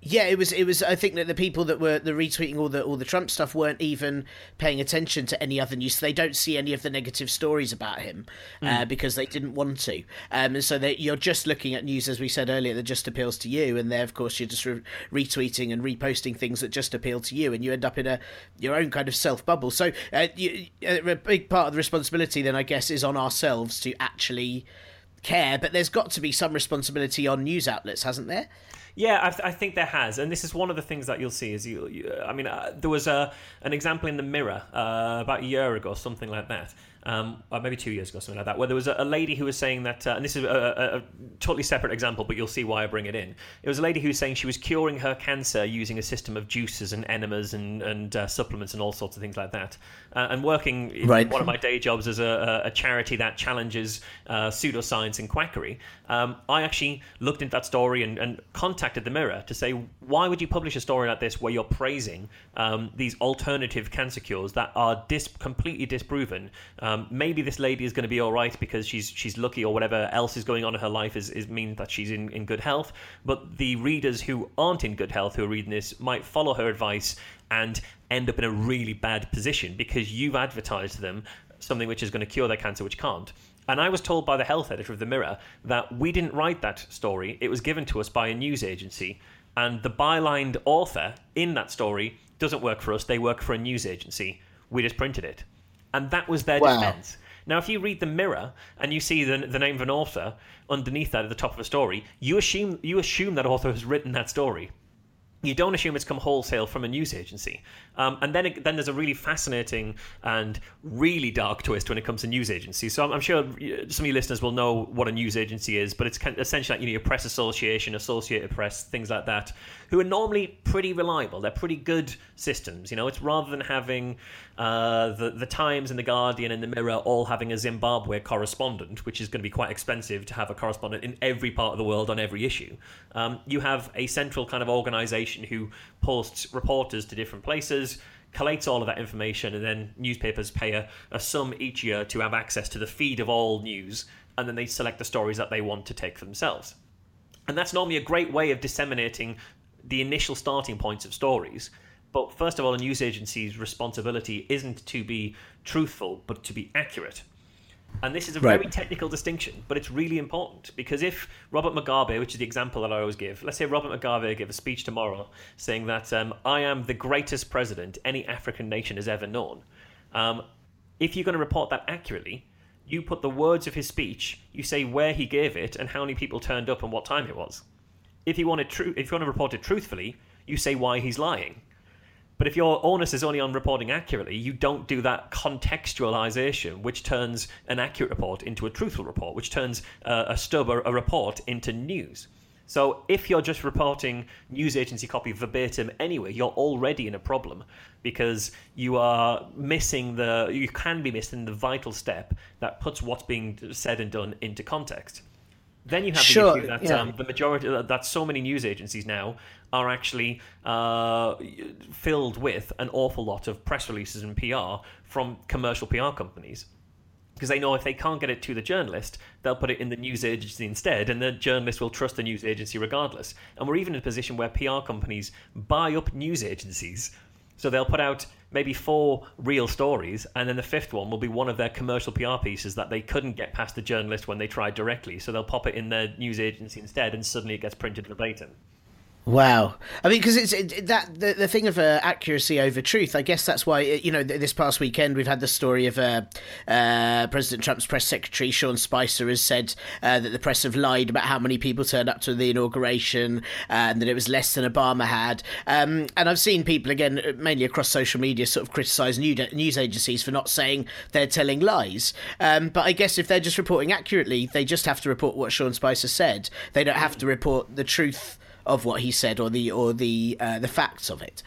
yeah, it was. It was. I think that the people that were the retweeting all the all the Trump stuff weren't even paying attention to any other news. They don't see any of the negative stories about him uh, because they didn't want to. Um, and so that you're just looking at news, as we said earlier, that just appeals to you, and there, of course, you're just re- retweeting and reposting things that just appeal to you, and you end up in a your own kind of self bubble. So uh, you, a big part of the responsibility, then, I guess, is on ourselves to actually care. But there's got to be some responsibility on news outlets, hasn't there? Yeah, I, th- I think there has, and this is one of the things that you'll see. Is you, you I mean, uh, there was a an example in the Mirror uh, about a year ago, something like that, um, maybe two years ago, something like that, where there was a, a lady who was saying that, uh, and this is a, a, a totally separate example, but you'll see why I bring it in. It was a lady who was saying she was curing her cancer using a system of juices and enemas and and uh, supplements and all sorts of things like that, uh, and working in Right. one of my day jobs as a, a a charity that challenges uh, pseudoscience and quackery, um, I actually looked into that story and, and contacted the Mirror to say, why would you publish a story like this where you're praising um, these alternative cancer cures that are dis- completely disproven? Um, Um, maybe this lady is going to be all right because she's she's lucky or whatever else is going on in her life is, is means that she's in, in good health. But the readers who aren't in good health who are reading this might follow her advice and end up in a really bad position because you've advertised them something which is going to cure their cancer, which can't. And I was told by the health editor of the Mirror that we didn't write that story. It was given to us by a news agency. And the bylined author in that story doesn't work for us. They work for a news agency. We just printed it. And that was their Wow. defense. Now, if you read the Mirror and you see the, the name of an author underneath that at the top of a story, you assume you assume that author has written that story you don't assume it's come wholesale from a news agency. Um, and then then there's a really fascinating and really dark twist when it comes to news agencies. So I'm, I'm sure some of you listeners will know what a news agency is, but it's kind essentially like you know your press association, Associated Press, things like that, who are normally pretty reliable. They're pretty good systems. You know, it's rather than having uh, the the Times and the Guardian and the Mirror all having a Zimbabwe correspondent, which is going to be quite expensive to have a correspondent in every part of the world on every issue. Um, you have a central kind of organisation who posts reporters to different places, collates all of that information, and then newspapers pay a, a sum each year to have access to the feed of all news, and then they select the stories that they want to take for themselves. And that's normally a great way of disseminating the initial starting points of stories. But first of all, a news agency's responsibility isn't to be truthful, but to be accurate. And this is a Right. very technical distinction, but it's really important because if Robert Mugabe, which is the example that I always give, let's say Robert Mugabe give a speech tomorrow saying that um, I am the greatest president any African nation has ever known. Um, if you're going to report that accurately, you put the words of his speech, you say where he gave it and how many people turned up and what time it was. If you want true, if you want to report it truthfully, you say why he's lying. But if your onus is only on reporting accurately, you don't do that contextualization, which turns an accurate report into a truthful report, which turns uh, a stub or a report into news. So if you're just reporting news agency copy verbatim anyway, you're already in a problem because you are missing the you can be missing the vital step that puts what's being said and done into context. Then you have Sure, the issue that yeah. um, the majority that so many news agencies now are actually uh, filled with an awful lot of press releases and PR from commercial PR companies because they know if they can't get it to the journalist, they'll put it in the news agency instead, and the journalist will trust the news agency regardless. And we're even in a position where PR companies buy up news agencies. So they'll put out maybe four real stories, and then the fifth one will be one of their commercial PR pieces that they couldn't get past the journalist when they tried directly. So they'll pop it in their news agency instead, and suddenly it gets printed verbatim. Wow, I mean, because it's it, that the, the thing of uh, accuracy over truth. I guess that's why you know this past weekend we've had the story of uh, uh, President Trump's press secretary Sean Spicer has said uh, that the press have lied about how many people turned up to the inauguration uh, and that it was less than Obama had. Um, and I've seen people again, uh, mainly across social media, sort of criticise news news agencies for not saying they're telling lies. Um, but I guess if they're just reporting accurately, they just have to report what Sean Spicer said. They don't have to report the truth of what he said or the or the uh, the facts of it.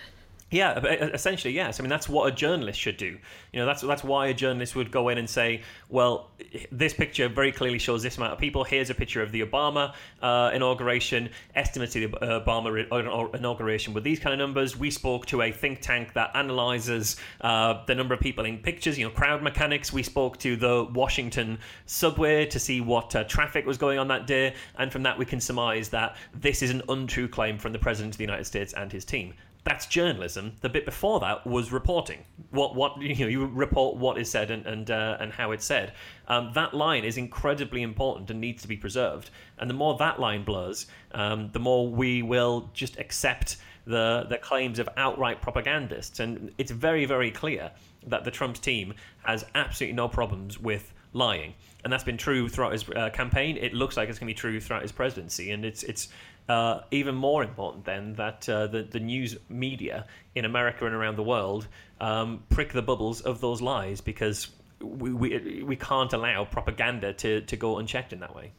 Yeah, essentially, yes. I mean, that's what a journalist should do. You know, that's that's why a journalist would go in and say, "Well, this picture very clearly shows this amount of people. Here's a picture of the Obama uh, inauguration. Estimates of the Obama re- uh, inauguration with these kind of numbers. We spoke to a think tank that analyzes uh, the number of people in pictures. You know, crowd mechanics. We spoke to the Washington subway to see what uh, traffic was going on that day, and from that we can surmise that this is an untrue claim from the president of the United States and his team." That's journalism. The bit before that was reporting. What what you know you report what is said and and uh, and how it's said. Um, that line is incredibly important and needs to be preserved. And the more that line blurs, um, the more we will just accept the the claims of outright propagandists. And it's very very clear that the Trump team has absolutely no problems with lying. And that's been true throughout his uh, campaign. It looks like it's going to be true throughout his presidency. And it's it's uh, even more important then that uh, the, the news media in America and around the world um, prick the bubbles of those lies because we, we, we can't allow propaganda to, to go unchecked in that way.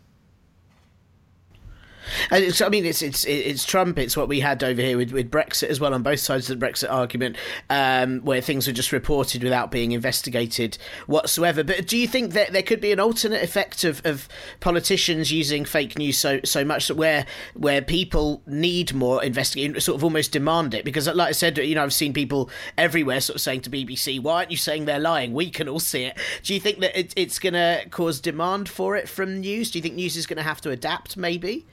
And it's, I mean, it's it's it's Trump. It's what we had over here with, with Brexit as well on both sides of the Brexit argument, um, where things are just reported without being investigated whatsoever. But do you think that there could be an alternate effect of, of politicians using fake news so so much that where where people need more investigating, sort of almost demand it? Because, like I said, you know, I've seen people everywhere sort of saying to BBC, "Why aren't you saying they're lying? We can all see it." Do you think that it, it's going to cause demand for it from news? Do you think news is going to have to adapt? Maybe.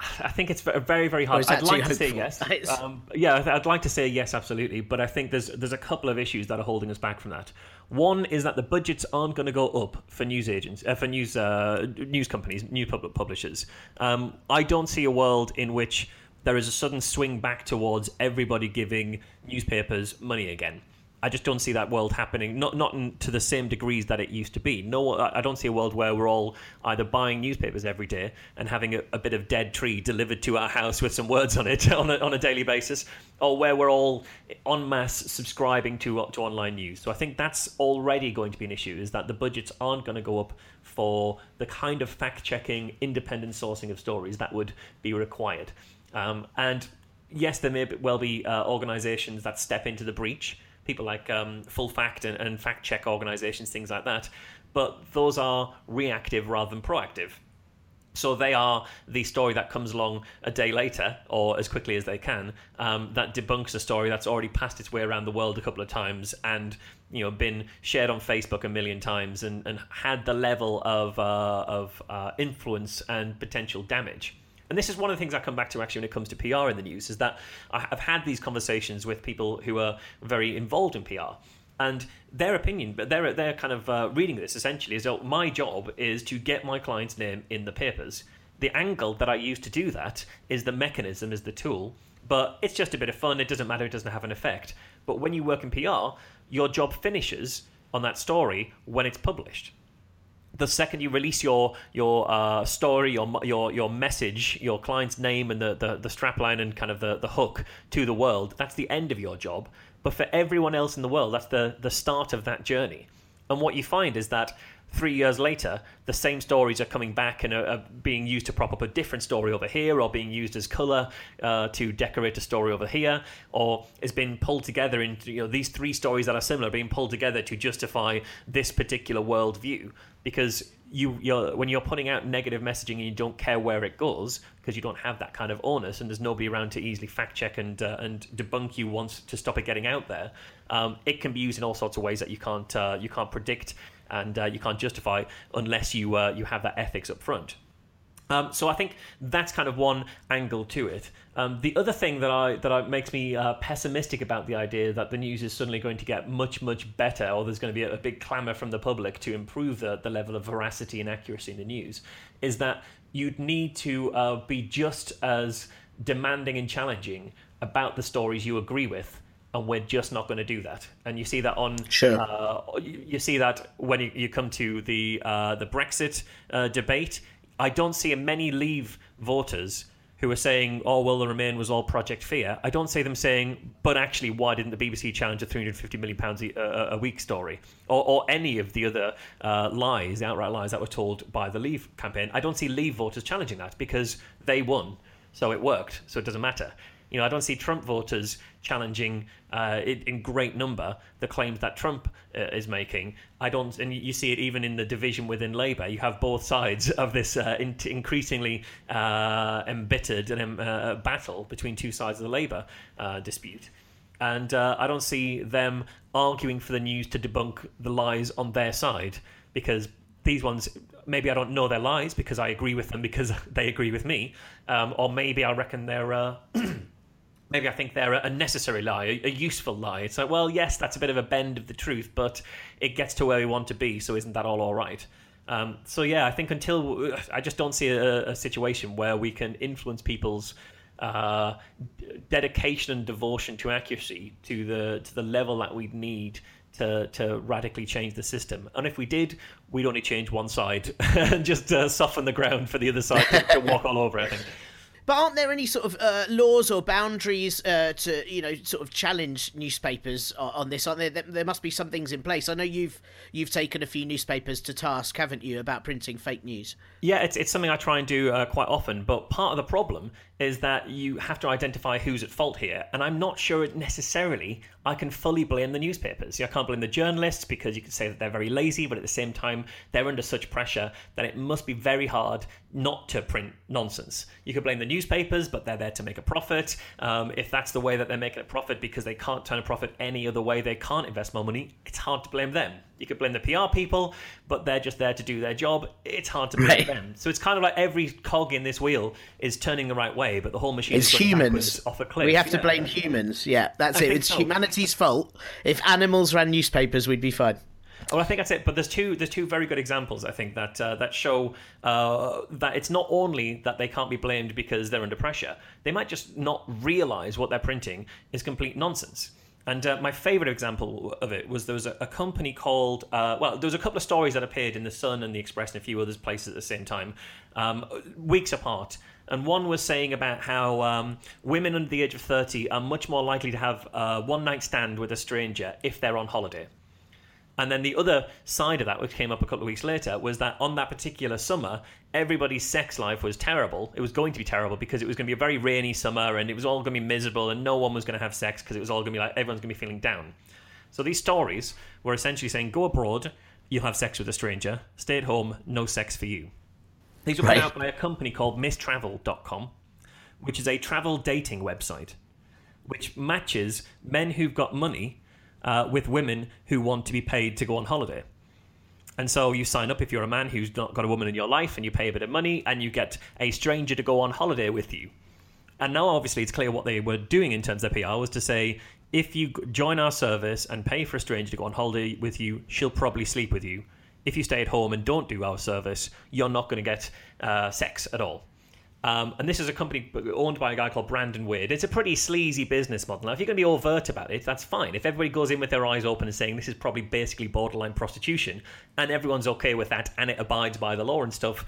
I think it's very, very hard. I'd like to say yes. Um, yeah, I'd- I'd like to say yes, absolutely. But I think there's there's a couple of issues that are holding us back from that. One is that the budgets aren't going to go up for news agents, uh, for news uh, news companies, new public publishers. Um, I don't see a world in which there is a sudden swing back towards everybody giving newspapers money again. I just don't see that world happening. Not not in, to the same degrees that it used to be. No, I don't see a world where we're all either buying newspapers every day and having a, a bit of dead tree delivered to our house with some words on it on a, on a daily basis, or where we're all en masse subscribing to to online news. So I think that's already going to be an issue. Is that the budgets aren't going to go up for the kind of fact checking, independent sourcing of stories that would be required. Um, and yes, there may well be uh, organizations that step into the breach, people like um, Full Fact and, and fact check organizations, things like that. But those are reactive rather than proactive. So they are the story that comes along a day later, or as quickly as they can, um, that debunks a story that's already passed its way around the world a couple of times and you know been shared on Facebook a million times and, and had the level of uh, of uh, influence and potential damage. And this is one of the things I come back to actually when it comes to PR in the news is that I've had these conversations with people who are very involved in PR and their opinion, but they're they're kind of uh, reading this essentially is oh, my job is to get my client's name in the papers. The angle that I use to do that is the mechanism, is the tool, but it's just a bit of fun. It doesn't matter. It doesn't have an effect. But when you work in PR, your job finishes on that story when it's published. The second you release your your uh, story, your your your message, your client's name, and the, the the strapline and kind of the the hook to the world, that's the end of your job. But for everyone else in the world, that's the the start of that journey. And what you find is that three years later, the same stories are coming back and are, are being used to prop up a different story over here, or being used as color uh, to decorate a story over here, or is being pulled together into you know these three stories that are similar being pulled together to justify this particular worldview. Because you you're, when you're putting out negative messaging and you don't care where it goes because you don't have that kind of onus and there's nobody around to easily fact check and uh, and debunk you once to stop it getting out there um, it can be used in all sorts of ways that you can't uh, you can't predict and uh, you can't justify unless you uh, you have that ethics up front um, so I think that's kind of one angle to it. Um, the other thing that I that I, makes me uh, pessimistic about the idea that the news is suddenly going to get much much better, or there's going to be a, a big clamour from the public to improve the, the level of veracity and accuracy in the news, is that you'd need to uh, be just as demanding and challenging about the stories you agree with and we're just not going to do that. And you see that on sure. Uh, you, see that when you, you come to the uh, the Brexit uh, debate. I don't see many Leave voters who are saying, "Oh, well, the Remain was all Project Fear." I don't see them saying, "But actually, why didn't the BBC challenge a 350 million pounds a, week story?" Or, or, any of the other uh, lies, the outright lies that were told by the Leave campaign. I don't see Leave voters challenging that because they won, so it worked, so it doesn't matter. You know, I don't see Trump voters challenging uh, in great number the claims that Trump uh, is making. I don't, and you see it even in the division within Labour. You have both sides of this uh, in- increasingly uh, embittered and uh, battle between two sides of the Labour uh, dispute. And I don't see them arguing for the news to debunk the lies on their side because these ones maybe I don't know their lies because I agree with them because they agree with me, um, or maybe I reckon they're maybe I think they're a necessary lie, a, useful lie. It's like, well, yes, that's a bit of a bend of the truth, but it gets to where we want to be, so isn't that all all right? Um, so yeah, I think until I just don't see a, a situation where we can influence people's uh, dedication and devotion to accuracy to the to the level that we'd need to to radically change the system. And if we did, we'd only change one side and just uh, soften the ground for the other side to, to walk all over. I think. But aren't there any sort of uh, laws or boundaries uh, to you know sort of challenge newspapers on this? Aren't there? There must be some things in place. I know you've you've taken a few newspapers to task, haven't you, about printing fake news? Yeah, it's it's something I try and do uh, quite often. But part of the problem is that you have to identify who's at fault here, and I'm not sure it necessarily I can fully blame the newspapers. I can't blame the journalists because you could say that they're very lazy, but at the same time, they're under such pressure that it must be very hard not to print nonsense. You could blame the newspapers, but they're there to make a profit. Um, if that's the way that they're making a profit because they can't turn a profit any other way, they can't invest more money, it's hard to blame them. You could blame the PR people, but they're just there to do their job. It's hard to blame right. them. So it's kind of like every cog in this wheel is turning the right way, but the whole machine is humans off a cliff. We have yeah. to blame humans. Yeah, that's I it. It's so. humanity's fault. If animals ran newspapers, we'd be fine. Well, I think that's it. But there's two there's two very good examples I think that uh, that show uh, that it's not only that they can't be blamed because they're under pressure. They might just not realize what they're printing is complete nonsense. And uh, my favorite example of it was there was a, a company called, uh, well, there was a couple of stories that appeared in The Sun and The Express and a few other places at the same time, um, weeks apart. And one was saying about how um, women under the age of 30 are much more likely to have a one night stand with a stranger if they're on holiday. And then the other side of that, which came up a couple of weeks later, was that on that particular summer, everybody's sex life was terrible. It was going to be terrible because it was going to be a very rainy summer and it was all going to be miserable and no one was going to have sex because it was all going to be like everyone's going to be feeling down. So these stories were essentially saying go abroad, you'll have sex with a stranger, stay at home, no sex for you. These were put out by a company called misstravel.com, which is a travel dating website which matches men who've got money uh, with women who want to be paid to go on holiday. And so you sign up if you're a man who's not got a woman in your life and you pay a bit of money and you get a stranger to go on holiday with you. And now, obviously, it's clear what they were doing in terms of PR was to say if you join our service and pay for a stranger to go on holiday with you, she'll probably sleep with you. If you stay at home and don't do our service, you're not going to get uh, sex at all. Um, and this is a company owned by a guy called Brandon Wade. It's a pretty sleazy business model. Now, if you're going to be overt about it, that's fine. If everybody goes in with their eyes open and saying this is probably basically borderline prostitution, and everyone's okay with that, and it abides by the law and stuff,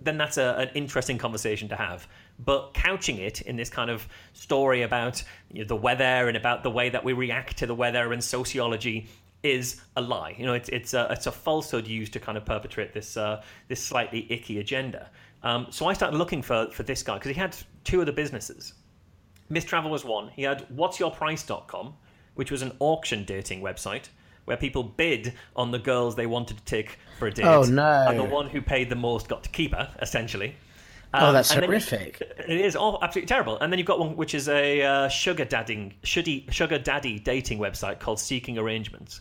then that's a, an interesting conversation to have. But couching it in this kind of story about you know, the weather and about the way that we react to the weather and sociology is a lie. You know, it's it's a it's a falsehood used to kind of perpetrate this uh, this slightly icky agenda. Um, so I started looking for for this guy because he had two other businesses. Miss Travel was one. He had what'syourprice.com, which was an auction dating website where people bid on the girls they wanted to take for a date. Oh, no. And the one who paid the most got to keep her, essentially. Oh, that's and then- horrific. it is all absolutely terrible. And then you've got one which is a uh, sugar dadding, shuddy, sugar daddy dating website called Seeking Arrangements.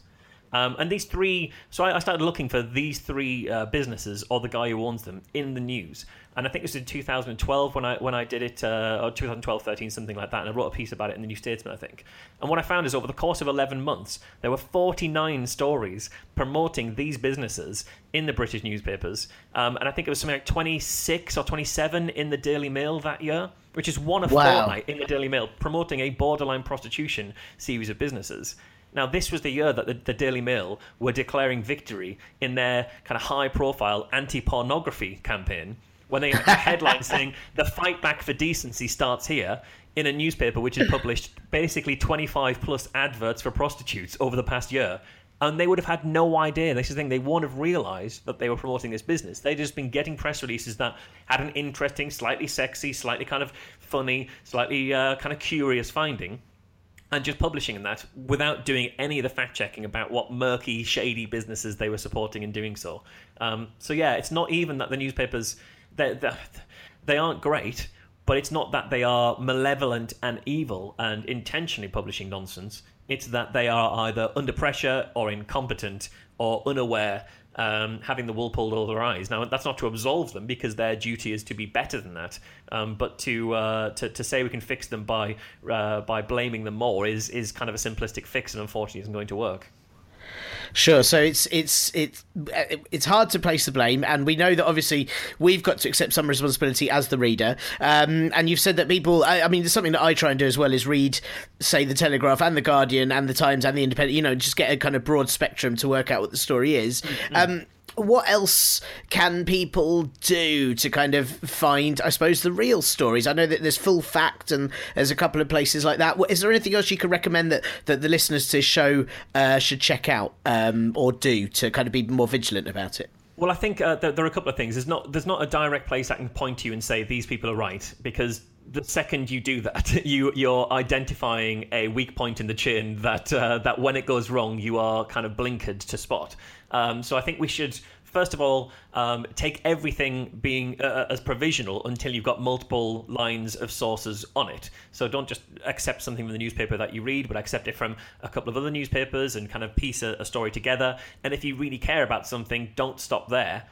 Um, and these three, so I, I started looking for these three uh, businesses or the guy who owns them in the news. And I think it was in 2012 when I when I did it, uh, or 2012, 13, something like that. And I wrote a piece about it in the New Statesman, I think. And what I found is over the course of 11 months, there were 49 stories promoting these businesses in the British newspapers. Um, and I think it was something like 26 or 27 in the Daily Mail that year, which is one of Wow. in the Daily Mail promoting a borderline prostitution series of businesses. Now, this was the year that the, the Daily Mail were declaring victory in their kind of high profile anti pornography campaign when they had a headline saying, The fight back for decency starts here. In a newspaper which had published basically 25 plus adverts for prostitutes over the past year. And they would have had no idea. This is the thing, they wouldn't have realised that they were promoting this business. They'd just been getting press releases that had an interesting, slightly sexy, slightly kind of funny, slightly uh, kind of curious finding and just publishing in that without doing any of the fact checking about what murky, shady businesses they were supporting in doing so. Um, so yeah, it's not even that the newspapers they they aren't great, but it's not that they are malevolent and evil and intentionally publishing nonsense. It's that they are either under pressure or incompetent or unaware. Um, having the wool pulled over their eyes. Now, that's not to absolve them because their duty is to be better than that. Um, but to, uh, to to say we can fix them by uh, by blaming them more is is kind of a simplistic fix, and unfortunately, isn't going to work. Sure. So it's it's it's it's hard to place the blame, and we know that obviously we've got to accept some responsibility as the reader. Um, and you've said that people. I, I mean, there's something that I try and do as well is read, say, the Telegraph and the Guardian and the Times and the Independent. You know, just get a kind of broad spectrum to work out what the story is. Um, what else can people do to kind of find, I suppose, the real stories? I know that there's Full Fact and there's a couple of places like that. Is there anything else you could recommend that, that the listeners to show uh, should check out um, or do to kind of be more vigilant about it? Well, I think uh, there, there are a couple of things. There's not there's not a direct place I can point to you and say these people are right because the second you do that, you you're identifying a weak point in the chin that uh, that when it goes wrong, you are kind of blinkered to spot. Um, so I think we should. First of all, um, take everything being uh, as provisional until you've got multiple lines of sources on it. So don't just accept something from the newspaper that you read, but accept it from a couple of other newspapers and kind of piece a, a story together. And if you really care about something, don't stop there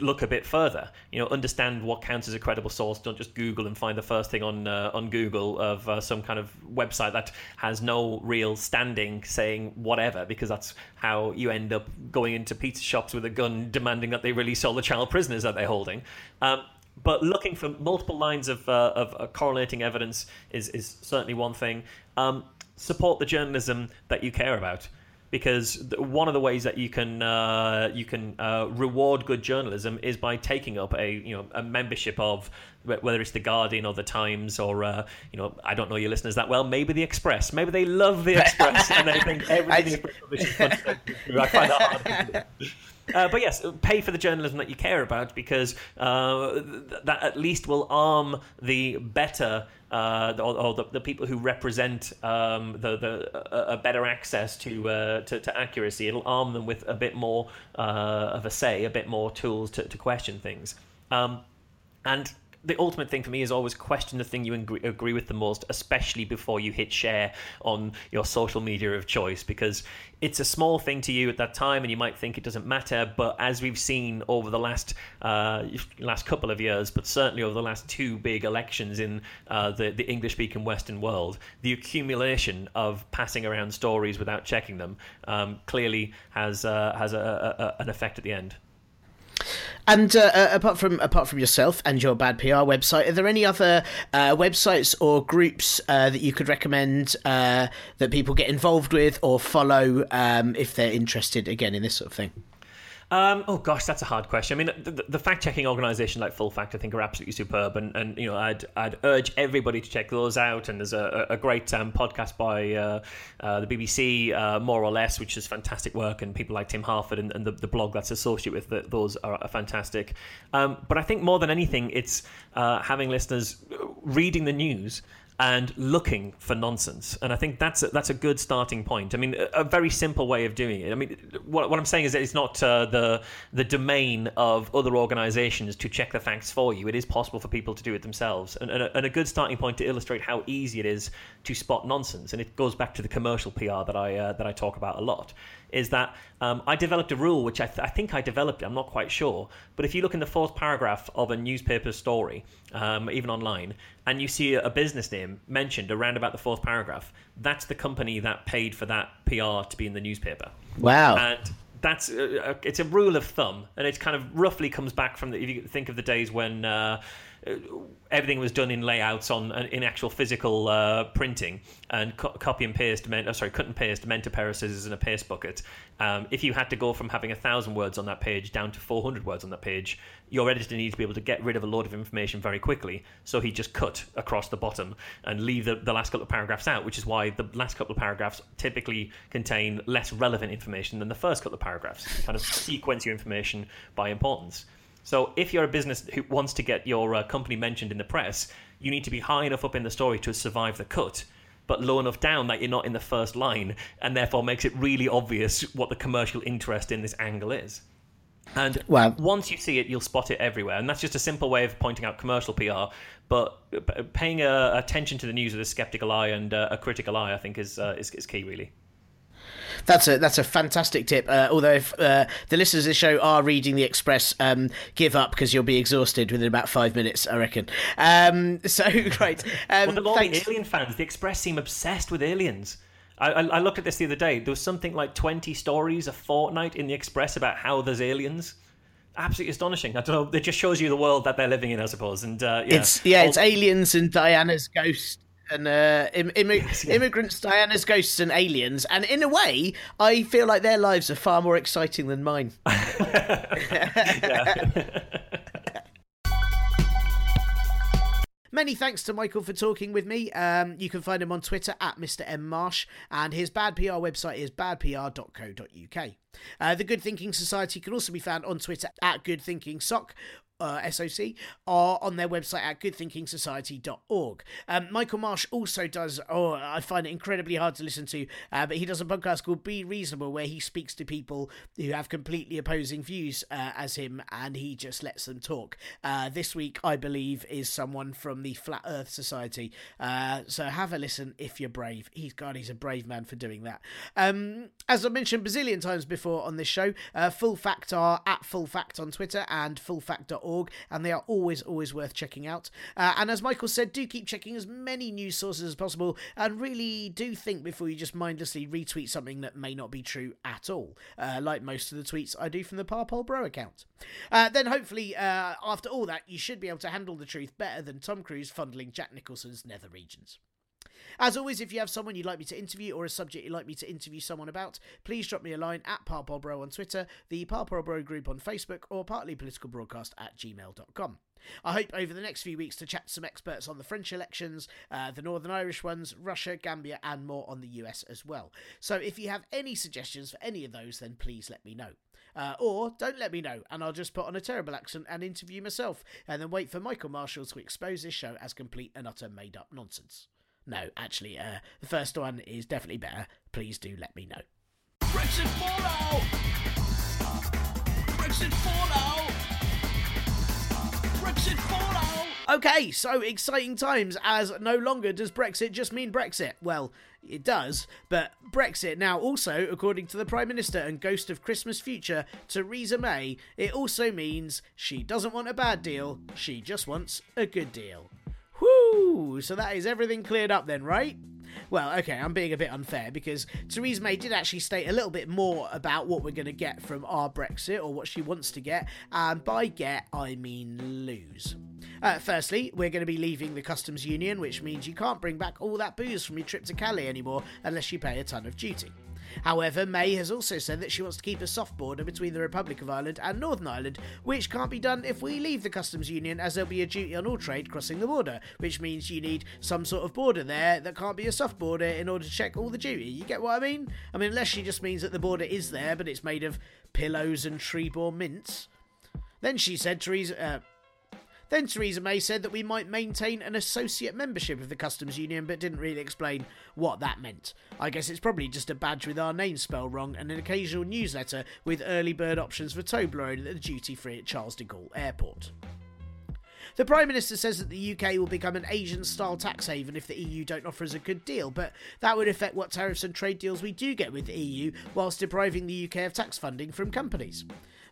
look a bit further. You know, understand what counts as a credible source. Don't just Google and find the first thing on uh, on Google of uh, some kind of website that has no real standing, saying whatever, because that's how you end up going into pizza shops with a gun, demanding that they release all the child prisoners that they're holding. Um, but looking for multiple lines of, uh, of uh, correlating evidence is, is certainly one thing. Um, support the journalism that you care about because one of the ways that you can uh, you can uh, reward good journalism is by taking up a you know a membership of whether it's the Guardian or the Times or uh, you know I don't know your listeners that well maybe the Express maybe they love the Express and they think everything the Express is. I find that hard. Uh, but yes, pay for the journalism that you care about because uh, th- that at least will arm the better uh, or, or the, the people who represent um, the, the a, a better access to, uh, to to accuracy. It'll arm them with a bit more uh, of a say, a bit more tools to, to question things. Um, and the ultimate thing for me is always question the thing you agree, agree with the most, especially before you hit share on your social media of choice, because it's a small thing to you at that time, and you might think it doesn't matter. But as we've seen over the last uh, last couple of years, but certainly over the last two big elections in uh, the the English-speaking Western world, the accumulation of passing around stories without checking them um, clearly has uh, has a, a, an effect at the end. And uh, uh, apart from apart from yourself and your bad PR website, are there any other uh, websites or groups uh, that you could recommend uh, that people get involved with or follow um, if they're interested again in this sort of thing? Um, oh gosh, that's a hard question. I mean, the, the fact-checking organisation like Full Fact, I think, are absolutely superb, and, and you know, I'd I'd urge everybody to check those out. And there's a, a great um, podcast by uh, uh, the BBC, uh, more or less, which is fantastic work, and people like Tim Harford and, and the, the blog that's associated with the, those are, are fantastic. Um, but I think more than anything, it's uh, having listeners reading the news and looking for nonsense. And I think that's a, that's a good starting point. I mean, a, a very simple way of doing it. I mean, what, what I'm saying is that it's not uh, the the domain of other organisations to check the facts for you. It is possible for people to do it themselves, and, and, a, and a good starting point to illustrate how easy it is to spot nonsense. And it goes back to the commercial PR that I uh, that I talk about a lot is that um, I developed a rule, which I, th- I, think I developed I'm not quite sure. But if you look in the fourth paragraph of a newspaper story, um, even online, and you see a, business name mentioned around about the fourth paragraph, that's the company that paid for that PR to be in the newspaper. Wow. And that's uh, it's a rule of thumb, and it kind of roughly comes back from the, if you think of the days when. Uh, everything was done in layouts on in actual physical uh, printing and co- copy and paste. Meant, oh, sorry, cut and paste meant a pair of scissors and a paste bucket. Um, if you had to go from having a thousand words on that page down to 400 words on that page, your editor needs to be able to get rid of a load of information very quickly. So he just cut across the bottom and leave the, the last couple of paragraphs out, which is why the last couple of paragraphs typically contain less relevant information than the first couple of paragraphs. You kind of sequence your information by importance. So if you're a business who wants to get your uh, company mentioned in the press, you need to be high enough up in the story to survive the cut, but low enough down that you're not in the first line, and therefore makes it really obvious what the commercial interest in this angle is. And well, once you see it, you'll spot it everywhere. And that's just a simple way of pointing out commercial PR. But paying uh, attention to the news with a skeptical eye and uh, a critical eye, I think, is, uh, is, is key, really. That's a that's a fantastic tip. Uh, although if uh, the listeners of the show are reading the Express, um, give up because you'll be exhausted within about five minutes, I reckon. Um, so great. Um, well, the thanks. alien fans, the Express seem obsessed with aliens. I, I, I looked at this the other day. There was something like twenty stories a fortnight in the Express about how there's aliens absolutely astonishing. I don't know. It just shows you the world that they're living in, I suppose. And uh, yeah, it's yeah, it's aliens and Diana's ghost and uh, Im- yes, yeah. immigrants, Diana's ghosts, and aliens. And in a way, I feel like their lives are far more exciting than mine. Many thanks to Michael for talking with me. Um, you can find him on Twitter at Mr. M. Marsh, and his Bad PR website is badpr.co.uk. Uh, the Good Thinking Society can also be found on Twitter at Good Thinking Sock uh, SOC are on their website at goodthinkingsociety.org. Um, Michael Marsh also does, oh, I find it incredibly hard to listen to, uh, but he does a podcast called Be Reasonable where he speaks to people who have completely opposing views uh, as him and he just lets them talk. Uh, this week, I believe, is someone from the Flat Earth Society. Uh, so have a listen if you're brave. He's God, he's a brave man for doing that. Um, as I mentioned bazillion times before on this show, uh, Full Fact are at Full Fact on Twitter and fullfact.org and they are always, always worth checking out. Uh, and as Michael said, do keep checking as many news sources as possible, and really do think before you just mindlessly retweet something that may not be true at all, uh, like most of the tweets I do from the Parpol Bro account. Uh, then hopefully, uh, after all that, you should be able to handle the truth better than Tom Cruise fondling Jack Nicholson's nether regions. As always, if you have someone you'd like me to interview or a subject you'd like me to interview someone about, please drop me a line at Parpolbro on Twitter, the Parpolbro group on Facebook, or partlypoliticalbroadcast at gmail.com. I hope over the next few weeks to chat to some experts on the French elections, uh, the Northern Irish ones, Russia, Gambia, and more on the US as well. So if you have any suggestions for any of those, then please let me know. Uh, or don't let me know, and I'll just put on a terrible accent and interview myself, and then wait for Michael Marshall to expose this show as complete and utter made up nonsense. No, actually, uh, the first one is definitely better. Please do let me know. Brexit fallout! Brexit fallout! Brexit fallout! Okay, so exciting times as no longer does Brexit just mean Brexit. Well, it does, but Brexit now also, according to the Prime Minister and Ghost of Christmas Future, Theresa May, it also means she doesn't want a bad deal, she just wants a good deal. So that is everything cleared up then, right? Well, okay, I'm being a bit unfair because Theresa May did actually state a little bit more about what we're going to get from our Brexit or what she wants to get, and by get, I mean lose. Uh, firstly, we're going to be leaving the customs union, which means you can't bring back all that booze from your trip to Calais anymore unless you pay a ton of duty. However, May has also said that she wants to keep a soft border between the Republic of Ireland and Northern Ireland, which can't be done if we leave the customs union, as there'll be a duty on all trade crossing the border, which means you need some sort of border there that can't be a soft border in order to check all the duty. You get what I mean? I mean, unless she just means that the border is there, but it's made of pillows and Trebor mints. Then she said, Theresa. Uh, then Theresa May said that we might maintain an associate membership of the customs union, but didn't really explain what that meant. I guess it's probably just a badge with our name spelled wrong and an occasional newsletter with early bird options for Toblerone at the duty free at Charles de Gaulle Airport. The Prime Minister says that the UK will become an Asian style tax haven if the EU don't offer us a good deal, but that would affect what tariffs and trade deals we do get with the EU, whilst depriving the UK of tax funding from companies.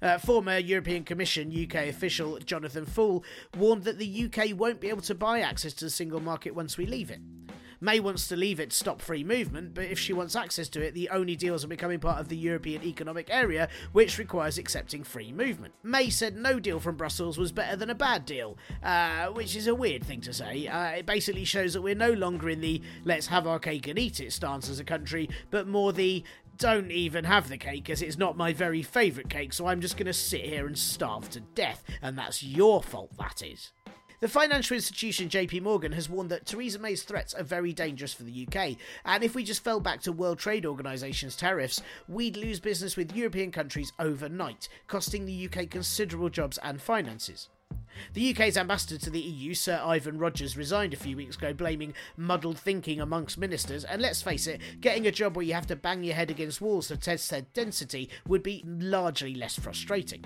Uh, former European Commission UK official Jonathan Faull warned that the UK won't be able to buy access to the single market once we leave it. May wants to leave it to stop free movement, but if she wants access to it, the only deals are becoming part of the European Economic Area, which requires accepting free movement. May said no deal from Brussels was better than a bad deal, uh, which is a weird thing to say. Uh, it basically shows that we're no longer in the let's have our cake and eat it stance as a country, but more the don't even have the cake as it's not my very favourite cake, so I'm just going to sit here and starve to death, and that's your fault, that is. The financial institution JP Morgan has warned that Theresa May's threats are very dangerous for the UK, and if we just fell back to World Trade Organization's tariffs, we'd lose business with European countries overnight, costing the UK considerable jobs and finances. The UK's ambassador to the EU, Sir Ivan Rogers, resigned a few weeks ago, blaming muddled thinking amongst ministers. And let's face it, getting a job where you have to bang your head against walls to test their density would be largely less frustrating.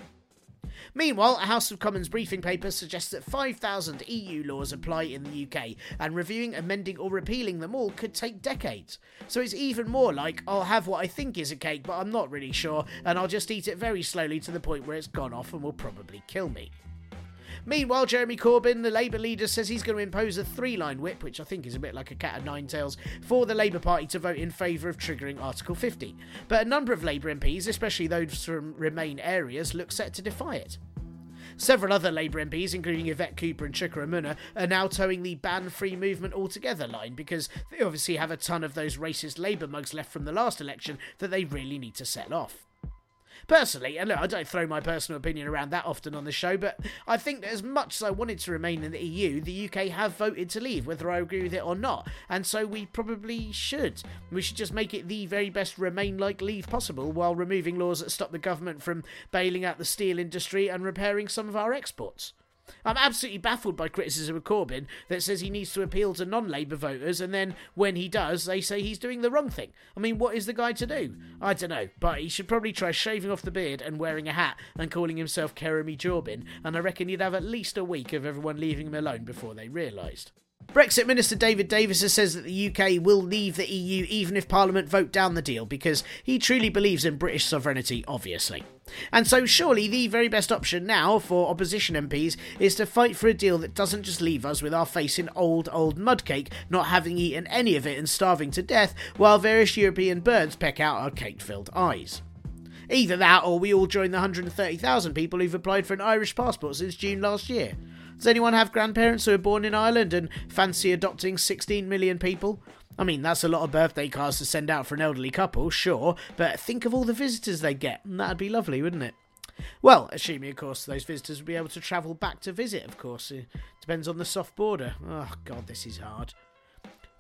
Meanwhile, a House of Commons briefing paper suggests that 5,000 EU laws apply in the UK, and reviewing, amending, or repealing them all could take decades. So it's even more like I'll have what I think is a cake, but I'm not really sure, and I'll just eat it very slowly to the point where it's gone off and will probably kill me. Meanwhile, Jeremy Corbyn, the Labour leader, says he's going to impose a three line whip, which I think is a bit like a cat of nine tails, for the Labour Party to vote in favour of triggering Article 50. But a number of Labour MPs, especially those from Remain areas, look set to defy it. Several other Labour MPs, including Yvette Cooper and Chuka Umunna, are now toeing the ban free movement altogether line because they obviously have a ton of those racist Labour mugs left from the last election that they really need to sell off. Personally, and look, I don't throw my personal opinion around that often on the show, but I think that as much as I wanted to remain in the EU, the UK have voted to leave, whether I agree with it or not, and so we probably should. We should just make it the very best remain like leave possible while removing laws that stop the government from bailing out the steel industry and repairing some of our exports. I'm absolutely baffled by criticism of Corbyn that says he needs to appeal to non Labour voters, and then when he does, they say he's doing the wrong thing. I mean, what is the guy to do? I don't know, but he should probably try shaving off the beard and wearing a hat and calling himself Keremy Jorbin, and I reckon he'd have at least a week of everyone leaving him alone before they realised. Brexit Minister David Davis says that the UK will leave the EU even if Parliament vote down the deal because he truly believes in British sovereignty, obviously. And so, surely the very best option now for opposition MPs is to fight for a deal that doesn't just leave us with our face in old, old mudcake, not having eaten any of it and starving to death, while various European birds peck out our cake filled eyes. Either that or we all join the 130,000 people who've applied for an Irish passport since June last year. Does anyone have grandparents who are born in Ireland and fancy adopting 16 million people? I mean, that's a lot of birthday cards to send out for an elderly couple, sure, but think of all the visitors they'd get. and That'd be lovely, wouldn't it? Well, assuming, of course, those visitors would be able to travel back to visit, of course. It depends on the soft border. Oh, God, this is hard.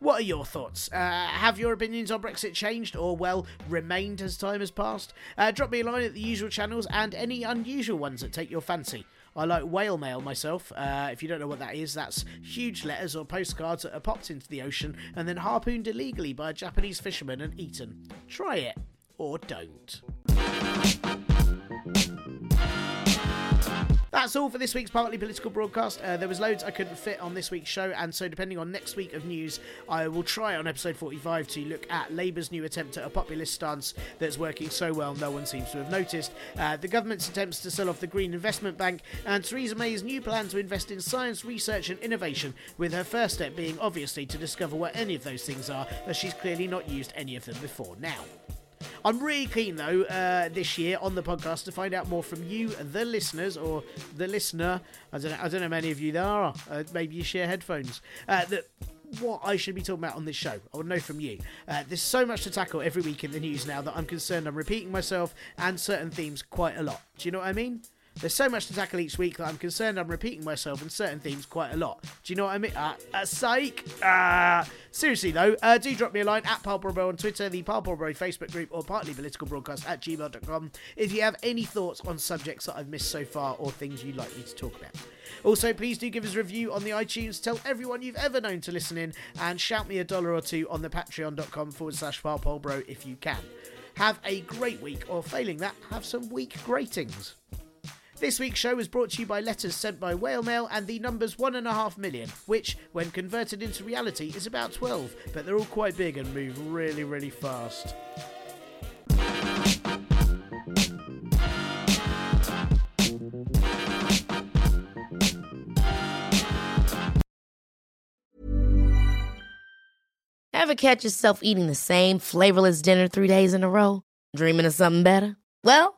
What are your thoughts? Uh, have your opinions on Brexit changed or, well, remained as time has passed? Uh, drop me a line at the usual channels and any unusual ones that take your fancy. I like whale mail myself. Uh, if you don't know what that is, that's huge letters or postcards that are popped into the ocean and then harpooned illegally by a Japanese fisherman and eaten. Try it or don't. That's all for this week's Partly Political broadcast. Uh, there was loads I couldn't fit on this week's show, and so depending on next week of news, I will try on episode 45 to look at Labour's new attempt at a populist stance that's working so well no one seems to have noticed, uh, the government's attempts to sell off the Green Investment Bank, and Theresa May's new plan to invest in science, research, and innovation, with her first step being obviously to discover what any of those things are, as she's clearly not used any of them before now. I'm really keen though uh, this year on the podcast to find out more from you, the listeners, or the listener. I don't know. I don't know many of you there are. Uh, maybe you share headphones. Uh, that what I should be talking about on this show. I would know from you. Uh, there's so much to tackle every week in the news now that I'm concerned I'm repeating myself and certain themes quite a lot. Do you know what I mean? There's so much to tackle each week that I'm concerned I'm repeating myself in certain themes quite a lot. Do you know what I mean? Uh, uh psych! Uh, seriously though, uh, do drop me a line at Palbro on Twitter, the Palbro Facebook group, or partly political broadcast at gmail.com if you have any thoughts on subjects that I've missed so far or things you'd like me to talk about. Also, please do give us a review on the iTunes, tell everyone you've ever known to listen in, and shout me a dollar or two on the patreon.com forward slash Bro if you can. Have a great week, or failing that, have some week gratings. This week's show was brought to you by letters sent by Whale Mail and the numbers 1.5 million, which, when converted into reality, is about 12, but they're all quite big and move really, really fast. Ever catch yourself eating the same flavorless dinner three days in a row? Dreaming of something better? Well,